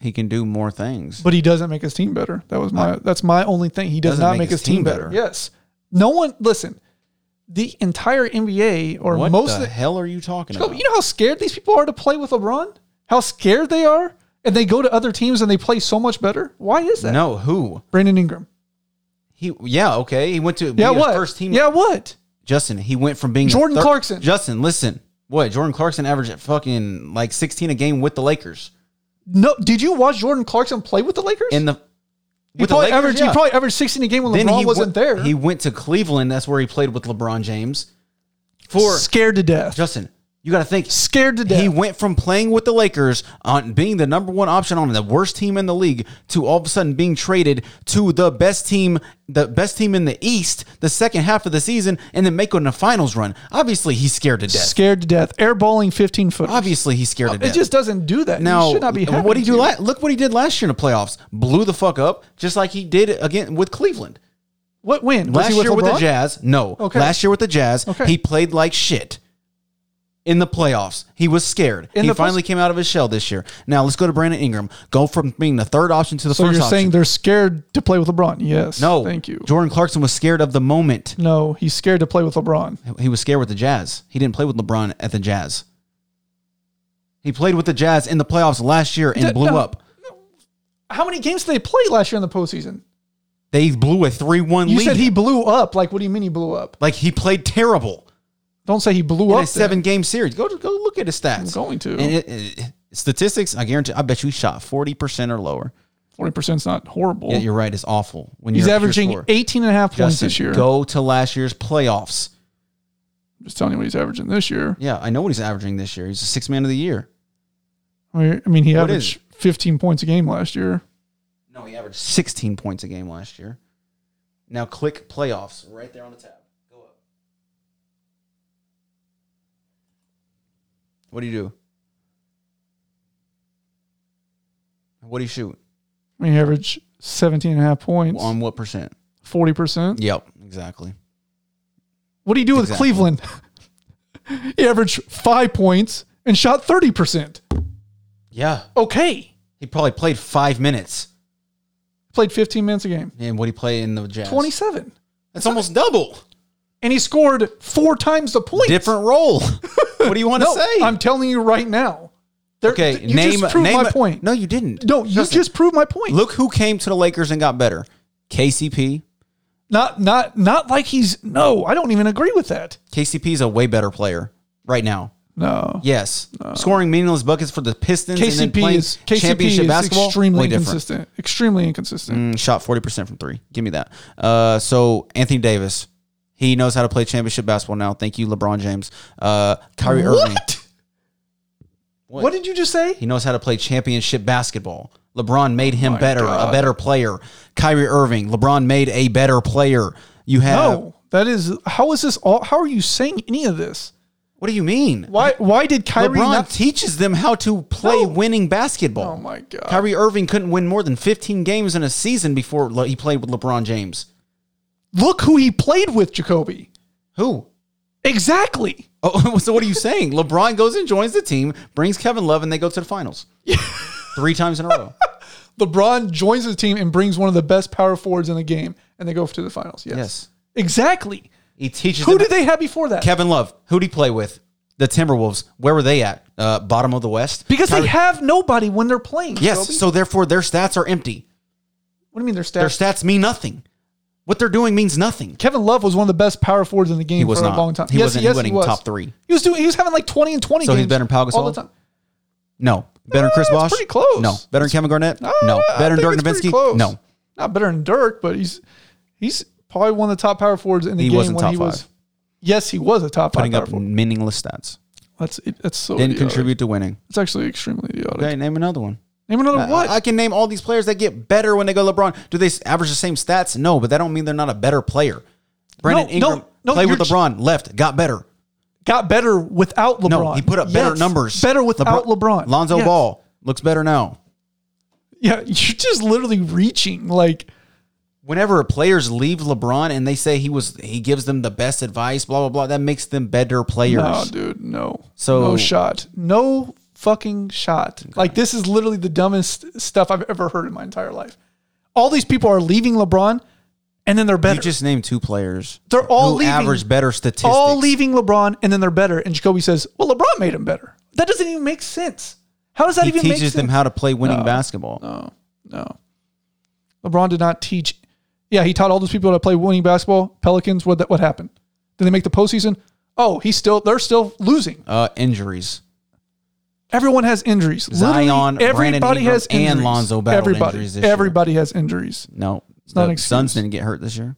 [SPEAKER 3] He can do more things.
[SPEAKER 2] but he doesn't make his team better. That was my that's my only thing. He does
[SPEAKER 3] Doesn't
[SPEAKER 2] not make, his, team, better. Yes. No one listen. The entire NBA or
[SPEAKER 3] what
[SPEAKER 2] most
[SPEAKER 3] the
[SPEAKER 2] of the
[SPEAKER 3] hell are you talking about?
[SPEAKER 2] you know how scared these people are to play with LeBron? How scared they are? And they go to other teams and they play so much better? Why is that?
[SPEAKER 3] No, who?
[SPEAKER 2] Brandon Ingram.
[SPEAKER 3] He yeah, okay. He went to be
[SPEAKER 2] Yeah,
[SPEAKER 3] a
[SPEAKER 2] what?
[SPEAKER 3] first team.
[SPEAKER 2] Yeah, what?
[SPEAKER 3] Justin, he went from being a
[SPEAKER 2] Jordan Clarkson.
[SPEAKER 3] Justin, listen. What? Jordan Clarkson averaged at fucking like 16 a game with the Lakers.
[SPEAKER 2] No, did you watch Jordan Clarkson play with the Lakers?
[SPEAKER 3] In the
[SPEAKER 2] he
[SPEAKER 3] with the Lakers,
[SPEAKER 2] averaged
[SPEAKER 3] yeah.
[SPEAKER 2] he probably averaged 16 a game when
[SPEAKER 3] then
[SPEAKER 2] LeBron wasn't
[SPEAKER 3] went,
[SPEAKER 2] there.
[SPEAKER 3] He went to Cleveland. That's where he played with LeBron James. For
[SPEAKER 2] scared to death.
[SPEAKER 3] Justin, you got to think.
[SPEAKER 2] scared to death.
[SPEAKER 3] He went from playing with the Lakers on being the number one option on the worst team in the league to all of a sudden being traded to the best team, the best team in the East, the second half of the season, and then making a finals run. Obviously, he's scared to death.
[SPEAKER 2] scared to death. Airballing 15 foot.
[SPEAKER 3] Obviously, he's scared to death.
[SPEAKER 2] It just doesn't do that.
[SPEAKER 3] now,
[SPEAKER 2] you should not be
[SPEAKER 3] what did he do? La- look what he did last year in the playoffs. Blew the fuck up, just like he did again with Cleveland.
[SPEAKER 2] What win? Was
[SPEAKER 3] Last
[SPEAKER 2] with
[SPEAKER 3] year with the Jazz, no.
[SPEAKER 2] Okay.
[SPEAKER 3] Last year with the Jazz,
[SPEAKER 2] Okay.
[SPEAKER 3] he played like shit. In the playoffs, he was scared.
[SPEAKER 2] In
[SPEAKER 3] he finally
[SPEAKER 2] post-
[SPEAKER 3] came out of his shell this year. Now let's go to Brandon Ingram. Go from being the third option to the
[SPEAKER 2] So
[SPEAKER 3] first
[SPEAKER 2] you're
[SPEAKER 3] option.
[SPEAKER 2] saying they're scared to play with LeBron? Yes.
[SPEAKER 3] no,
[SPEAKER 2] Thank you.
[SPEAKER 3] Jordan Clarkson was scared of the moment.
[SPEAKER 2] No, he's scared to play with LeBron.
[SPEAKER 3] He was scared with the Jazz. He didn't play with LeBron at the Jazz. He played with the Jazz in the playoffs last year and blew
[SPEAKER 2] no.
[SPEAKER 3] up.
[SPEAKER 2] How many games did they play last year in the postseason?
[SPEAKER 3] They blew a three-one
[SPEAKER 2] You
[SPEAKER 3] lead.
[SPEAKER 2] said he blew up. Like, what do you mean he blew up?
[SPEAKER 3] like he played terrible.
[SPEAKER 2] Don't say he blew
[SPEAKER 3] in
[SPEAKER 2] up.
[SPEAKER 3] a seven game series. Go go look at his stats.
[SPEAKER 2] I'm going to.
[SPEAKER 3] And it, it- statistics, I guarantee. I bet you he shot forty percent or lower.
[SPEAKER 2] Forty percent is not horrible.
[SPEAKER 3] Yeah, you're right. It's awful. When
[SPEAKER 2] He's
[SPEAKER 3] you're a pure
[SPEAKER 2] averaging
[SPEAKER 3] scorer.
[SPEAKER 2] 18 and a half points
[SPEAKER 3] Justin,
[SPEAKER 2] this year.
[SPEAKER 3] Go to last year's playoffs.
[SPEAKER 2] I'm Just telling you what he's averaging this year.
[SPEAKER 3] Yeah, I know what he's averaging this year. He's a six man of the year.
[SPEAKER 2] I mean- he
[SPEAKER 3] What
[SPEAKER 2] averaged 15 points a game last year.
[SPEAKER 3] No, he averaged 16 points a game last year. Now click playoffs right there on the tab. Go up. What do you do? What do you shoot?
[SPEAKER 2] We average he 17 and a half points,
[SPEAKER 3] On what percent?
[SPEAKER 2] 40%.
[SPEAKER 3] Yep, exactly.
[SPEAKER 2] What do you do with
[SPEAKER 3] Exactly.
[SPEAKER 2] Cleveland? he averaged five points and shot 30%.
[SPEAKER 3] Yeah.
[SPEAKER 2] Okay.
[SPEAKER 3] He probably played five minutes.
[SPEAKER 2] Played 15 minutes a game.
[SPEAKER 3] And what did he play in the Jazz?
[SPEAKER 2] 27.
[SPEAKER 3] That's almost double.
[SPEAKER 2] And he scored four times the points.
[SPEAKER 3] Different role. what do you want
[SPEAKER 2] No,
[SPEAKER 3] to say?
[SPEAKER 2] I'm telling you right now. There-
[SPEAKER 3] okay,
[SPEAKER 2] you
[SPEAKER 3] name
[SPEAKER 2] just proved
[SPEAKER 3] name
[SPEAKER 2] my point.
[SPEAKER 3] No, you didn't.
[SPEAKER 2] No, you
[SPEAKER 3] Justin,
[SPEAKER 2] just proved my point.
[SPEAKER 3] look who came to the Lakers and got better. KCP.
[SPEAKER 2] Not not not like he's no, I don't even agree with that.
[SPEAKER 3] KCP is a way better player right now.
[SPEAKER 2] No.
[SPEAKER 3] Yes, scoring meaningless buckets for the Pistons
[SPEAKER 2] KCP is KCP
[SPEAKER 3] championship
[SPEAKER 2] is
[SPEAKER 3] basketball.
[SPEAKER 2] extremely
[SPEAKER 3] way different.
[SPEAKER 2] inconsistent. Extremely inconsistent.
[SPEAKER 3] Mm, shot forty percent from three. Give me that. Uh, so Anthony Davis, he knows how to play championship basketball now. Thank you, LeBron James. Uh, Kyrie Irving,
[SPEAKER 2] What?
[SPEAKER 3] What?
[SPEAKER 2] What did you just say?
[SPEAKER 3] he knows how to play championship basketball. LeBron made him
[SPEAKER 2] my
[SPEAKER 3] better,
[SPEAKER 2] God.
[SPEAKER 3] a better player. Kyrie Irving, LeBron made a better player. You have
[SPEAKER 2] No. That is how is this all how are you saying any of this?
[SPEAKER 3] what do you mean?
[SPEAKER 2] Why why did Kyrie
[SPEAKER 3] LeBron
[SPEAKER 2] not
[SPEAKER 3] teaches them how to play
[SPEAKER 2] No.
[SPEAKER 3] winning basketball.
[SPEAKER 2] Oh my god.
[SPEAKER 3] Kyrie Irving couldn't win more than 15 games in a season before he played with LeBron James.
[SPEAKER 2] Look who he played with, Jacoby.
[SPEAKER 3] Who?
[SPEAKER 2] Exactly.
[SPEAKER 3] Oh, so what are you saying? LeBron goes and joins the team, brings Kevin Love, and they go to the finals three times in a row.
[SPEAKER 2] LeBron joins the team and brings one of the best power forwards in the game, and they go to the finals. Yes.
[SPEAKER 3] Yes.
[SPEAKER 2] Exactly.
[SPEAKER 3] He teaches
[SPEAKER 2] Who did they have before that?
[SPEAKER 3] Kevin Love. Who did he play with? The Timberwolves. Where were they at? Uh, bottom of the West.
[SPEAKER 2] because they have nobody when they're playing.
[SPEAKER 3] Yes.
[SPEAKER 2] Jacoby.
[SPEAKER 3] So therefore, their stats are empty.
[SPEAKER 2] what do you mean their stats?
[SPEAKER 3] Their stats mean nothing. What they're doing means nothing.
[SPEAKER 2] Kevin Love was one of the best power forwards in the game
[SPEAKER 3] He was
[SPEAKER 2] for
[SPEAKER 3] not.
[SPEAKER 2] a long time.
[SPEAKER 3] He
[SPEAKER 2] yes,
[SPEAKER 3] wasn't- he
[SPEAKER 2] yes,
[SPEAKER 3] wasn't
[SPEAKER 2] he was.
[SPEAKER 3] top three.
[SPEAKER 2] He was doing. He was having like twenty and twenty.
[SPEAKER 3] So he's better than Pau
[SPEAKER 2] all the
[SPEAKER 3] Gasol?
[SPEAKER 2] time.
[SPEAKER 3] No. Better than Chris
[SPEAKER 2] Uh, it's
[SPEAKER 3] Bosh?
[SPEAKER 2] pretty close.
[SPEAKER 3] No. Better than Kevin Garnett?
[SPEAKER 2] Uh,
[SPEAKER 3] no.
[SPEAKER 2] I
[SPEAKER 3] Better than
[SPEAKER 2] think
[SPEAKER 3] Dirk
[SPEAKER 2] it's pretty
[SPEAKER 3] Nowitzki? No.
[SPEAKER 2] not better than Dirk, but he's he's probably one of the top power forwards in the
[SPEAKER 3] He
[SPEAKER 2] game
[SPEAKER 3] wasn't
[SPEAKER 2] when
[SPEAKER 3] top
[SPEAKER 2] he was.
[SPEAKER 3] five.
[SPEAKER 2] Yes, he was a top
[SPEAKER 3] Putting
[SPEAKER 2] five
[SPEAKER 3] up
[SPEAKER 2] power forward.
[SPEAKER 3] meaningless stats.
[SPEAKER 2] That's it, that's so
[SPEAKER 3] Didn't
[SPEAKER 2] idiotic.
[SPEAKER 3] contribute to winning.
[SPEAKER 2] It's actually extremely idiotic.
[SPEAKER 3] Okay, name another one.
[SPEAKER 2] Name another
[SPEAKER 3] I-
[SPEAKER 2] what?
[SPEAKER 3] I, can name all these players that get better when they go LeBron. Do they average the same stats? No, but that don't mean they're not a better player. Brandon
[SPEAKER 2] No,
[SPEAKER 3] Ingram
[SPEAKER 2] no, no,
[SPEAKER 3] played with LeBron, left, got better.
[SPEAKER 2] Got better without LeBron.
[SPEAKER 3] No, he put up better
[SPEAKER 2] Yes,
[SPEAKER 3] numbers.
[SPEAKER 2] Better without LeBron.
[SPEAKER 3] Lonzo
[SPEAKER 2] Yes.
[SPEAKER 3] Ball looks better now.
[SPEAKER 2] Yeah, you're just literally reaching. Like
[SPEAKER 3] Whenever players leave LeBron and they say he was he gives them the best advice, blah blah blah, that makes them better players.
[SPEAKER 2] No, dude, no.
[SPEAKER 3] So-
[SPEAKER 2] no shot. No fucking shot. Like this is literally the dumbest stuff I've ever heard in my entire life. All these people are leaving LeBron and then they're better.
[SPEAKER 3] You just named two players.
[SPEAKER 2] They're all leaving.
[SPEAKER 3] average better statistics.
[SPEAKER 2] all leaving LeBron and then they're better. And Jacoby says, "Well, LeBron made him better." That doesn't even make sense. How does that
[SPEAKER 3] He
[SPEAKER 2] even make
[SPEAKER 3] teaches them how to play winning
[SPEAKER 2] No.
[SPEAKER 3] basketball.
[SPEAKER 2] No, no. LeBron did not teach. Yeah, he taught all those people how to play winning basketball. Pelicans. What? What happened? Did they make the postseason? Oh, he's still. They're still losing.
[SPEAKER 3] Uh, injuries.
[SPEAKER 2] Everyone has injuries.
[SPEAKER 3] Zion,
[SPEAKER 2] Literally,
[SPEAKER 3] Brandon
[SPEAKER 2] everybody
[SPEAKER 3] Ingram,
[SPEAKER 2] has
[SPEAKER 3] and
[SPEAKER 2] injuries.
[SPEAKER 3] Lonzo battled
[SPEAKER 2] everybody,
[SPEAKER 3] injuries this year.
[SPEAKER 2] everybody has injuries.
[SPEAKER 3] No, it's
[SPEAKER 2] not an excuse.
[SPEAKER 3] Suns didn't get hurt this year.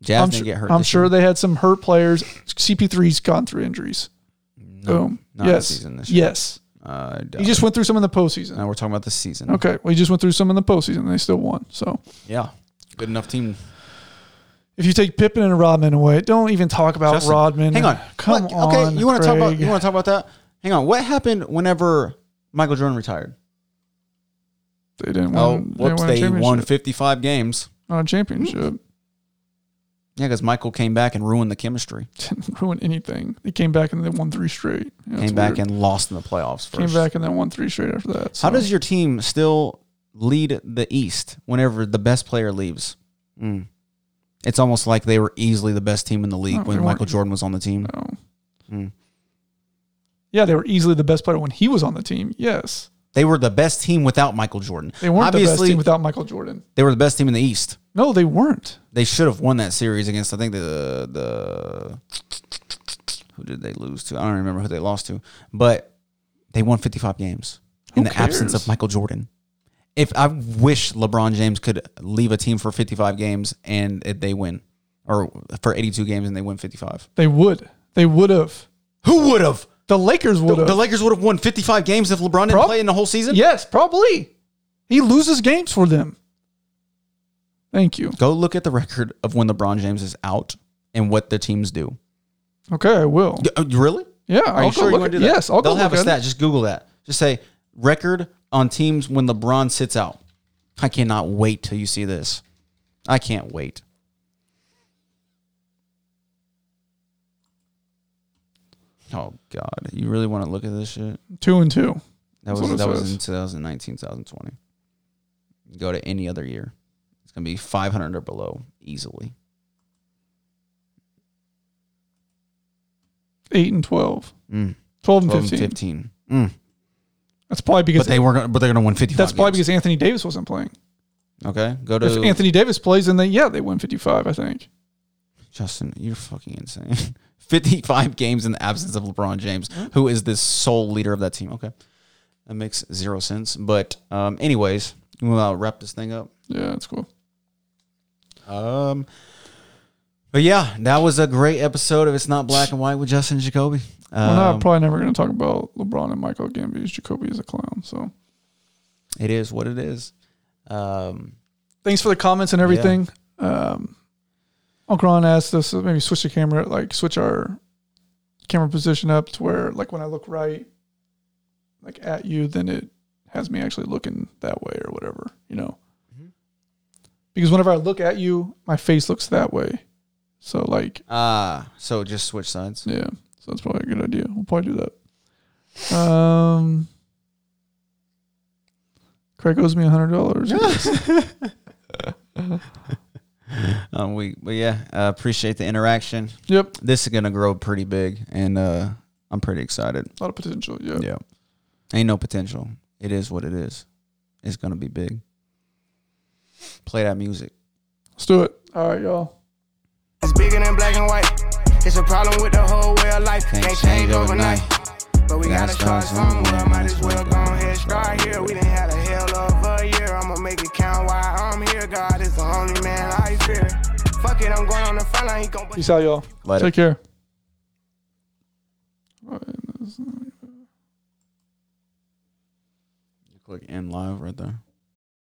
[SPEAKER 3] Jazz
[SPEAKER 2] I'm
[SPEAKER 3] didn't
[SPEAKER 2] sure,
[SPEAKER 3] get hurt.
[SPEAKER 2] I'm sure
[SPEAKER 3] year.
[SPEAKER 2] they had some hurt players. CP3's gone through injuries. Boom.
[SPEAKER 3] not
[SPEAKER 2] yes.
[SPEAKER 3] this season, this year.
[SPEAKER 2] yes.
[SPEAKER 3] Uh,
[SPEAKER 2] He just went through some in the postseason.
[SPEAKER 3] Now we're talking about the season.
[SPEAKER 2] Okay. Well, he just went through some in the postseason and they still won. So
[SPEAKER 3] Yeah, good enough team.
[SPEAKER 2] if you take Pippen and Rodman away, don't even talk about
[SPEAKER 3] Justin,
[SPEAKER 2] Rodman.
[SPEAKER 3] Hang on.
[SPEAKER 2] Come
[SPEAKER 3] What-
[SPEAKER 2] on.
[SPEAKER 3] Okay, you want to talk about you want to talk about that? Hang on. What happened whenever Michael Jordan retired?
[SPEAKER 2] They didn't win.
[SPEAKER 3] Oh,
[SPEAKER 2] they
[SPEAKER 3] whoops!
[SPEAKER 2] win a
[SPEAKER 3] They won 55 games.
[SPEAKER 2] Not a championship.
[SPEAKER 3] Yeah, because Michael came back and ruined the chemistry.
[SPEAKER 2] Didn't ruin anything. They came back and they won three straight. Yeah,
[SPEAKER 3] came back
[SPEAKER 2] weird.
[SPEAKER 3] and lost in the playoffs first.
[SPEAKER 2] came back and then won three straight after that.
[SPEAKER 3] How does your team still lead the East whenever the best player leaves? Mm. It's almost like they were easily the best team in the league
[SPEAKER 2] No,
[SPEAKER 3] when Michael. Jordan was on the team.
[SPEAKER 2] No.
[SPEAKER 3] Mm.
[SPEAKER 2] Yeah, they were easily the best player when he was on the team. Yes,
[SPEAKER 3] They were the best team without Michael Jordan.
[SPEAKER 2] they weren't the best
[SPEAKER 3] Obviously,
[SPEAKER 2] team without Michael Jordan.
[SPEAKER 3] they were the best team in the East.
[SPEAKER 2] No, they weren't.
[SPEAKER 3] They should have won that series against I think the the who did they lose to? I don't remember who they lost to, but they won 55 games in the absence of Michael Jordan. if I wish LeBron James could leave a team for 55 games and they win, or for 82 games and they win 55.
[SPEAKER 2] They would. They would have.
[SPEAKER 3] Who would have?
[SPEAKER 2] The Lakers would
[SPEAKER 3] The,
[SPEAKER 2] have.
[SPEAKER 3] the Lakers would have won 55 games if LeBron didn't
[SPEAKER 2] Prob-
[SPEAKER 3] play in the whole season.
[SPEAKER 2] yes, probably. He loses games for them. Thank you.
[SPEAKER 3] Go look at the record of when LeBron James is out and what the teams do.
[SPEAKER 2] Okay, I will.
[SPEAKER 3] Uh, really?
[SPEAKER 2] Yeah,
[SPEAKER 3] Are
[SPEAKER 2] I'll
[SPEAKER 3] you
[SPEAKER 2] go
[SPEAKER 3] sure you
[SPEAKER 2] look
[SPEAKER 3] want to do that?
[SPEAKER 2] Yes, I'll
[SPEAKER 3] They'll
[SPEAKER 2] go
[SPEAKER 3] have
[SPEAKER 2] look
[SPEAKER 3] a
[SPEAKER 2] at
[SPEAKER 3] stat.
[SPEAKER 2] it.
[SPEAKER 3] Just Google that. Just say record on teams when LeBron sits out. I cannot wait till you see this. I can't wait. Oh God, you really want to look at this shit?
[SPEAKER 2] Two and two.
[SPEAKER 3] That
[SPEAKER 2] That's
[SPEAKER 3] was
[SPEAKER 2] what it
[SPEAKER 3] that was
[SPEAKER 2] says.
[SPEAKER 3] in 2019, 2020. Go to any other year, it's gonna be 500 or below easily.
[SPEAKER 2] Eight and twelve.
[SPEAKER 3] Mm.
[SPEAKER 2] 12 and
[SPEAKER 3] 12 and
[SPEAKER 2] 15.
[SPEAKER 3] 15. Mm.
[SPEAKER 2] That's probably because
[SPEAKER 3] But they were gonna, but they're gonna win 55.
[SPEAKER 2] that's probably
[SPEAKER 3] games.
[SPEAKER 2] because Anthony Davis wasn't playing.
[SPEAKER 3] okay. Go to
[SPEAKER 2] If Anthony Davis plays, then they yeah they win 55. I think.
[SPEAKER 3] Justin, you're fucking insane. 55 games in the absence of LeBron James, who is the sole leader of that team. Okay. That makes zero sense. But, um, anyways, we'll wrap this thing up.
[SPEAKER 2] Yeah, that's cool.
[SPEAKER 3] Um, but yeah, that was a great episode of It's Not Black and White with Justin Jacoby.
[SPEAKER 2] Well, no, I'm
[SPEAKER 3] Um,
[SPEAKER 2] probably never going to talk about LeBron and Michael again because Jacoby is a clown. So
[SPEAKER 3] it is what it is. Um,
[SPEAKER 2] thanks for the comments and everything. Um, Uncle Ron asked us to maybe switch the camera, like switch our camera position up to where, like, when I look right, like at you, then it has me actually looking that way or whatever, you know.
[SPEAKER 3] Mm-hmm.
[SPEAKER 2] Because whenever I look at you, my face looks that way. So, like,
[SPEAKER 3] ah, so just switch sides.
[SPEAKER 2] yeah, so that's probably a good idea. We'll probably do that. Um, Craig owes me a hundred dollars.
[SPEAKER 3] Um, we, but yeah, uh, appreciate the interaction.
[SPEAKER 2] Yep,
[SPEAKER 3] This is gonna grow pretty big, and uh, I'm pretty excited.
[SPEAKER 2] a lot of potential. Yeah.
[SPEAKER 3] Yeah. Ain't no potential. It is what it is. It's gonna be big. Play that music.
[SPEAKER 2] let's do it. All right, y'all.
[SPEAKER 1] It's bigger than black and white. It's a problem with the whole way of life.
[SPEAKER 3] Can't
[SPEAKER 1] Can't,
[SPEAKER 3] change
[SPEAKER 1] change overnight. But we
[SPEAKER 3] Gotta
[SPEAKER 1] gotta start
[SPEAKER 3] start
[SPEAKER 1] somewhere.
[SPEAKER 3] somewhere.
[SPEAKER 1] Might as well go ahead, start here. We done had a hell of a year. I'ma make it count while I'm here. God is the only man I fear. Fuck it, I'm going on the front line. He gon'
[SPEAKER 2] Peace out, y'all.
[SPEAKER 3] Later.
[SPEAKER 2] Take care.
[SPEAKER 3] You click end live right there.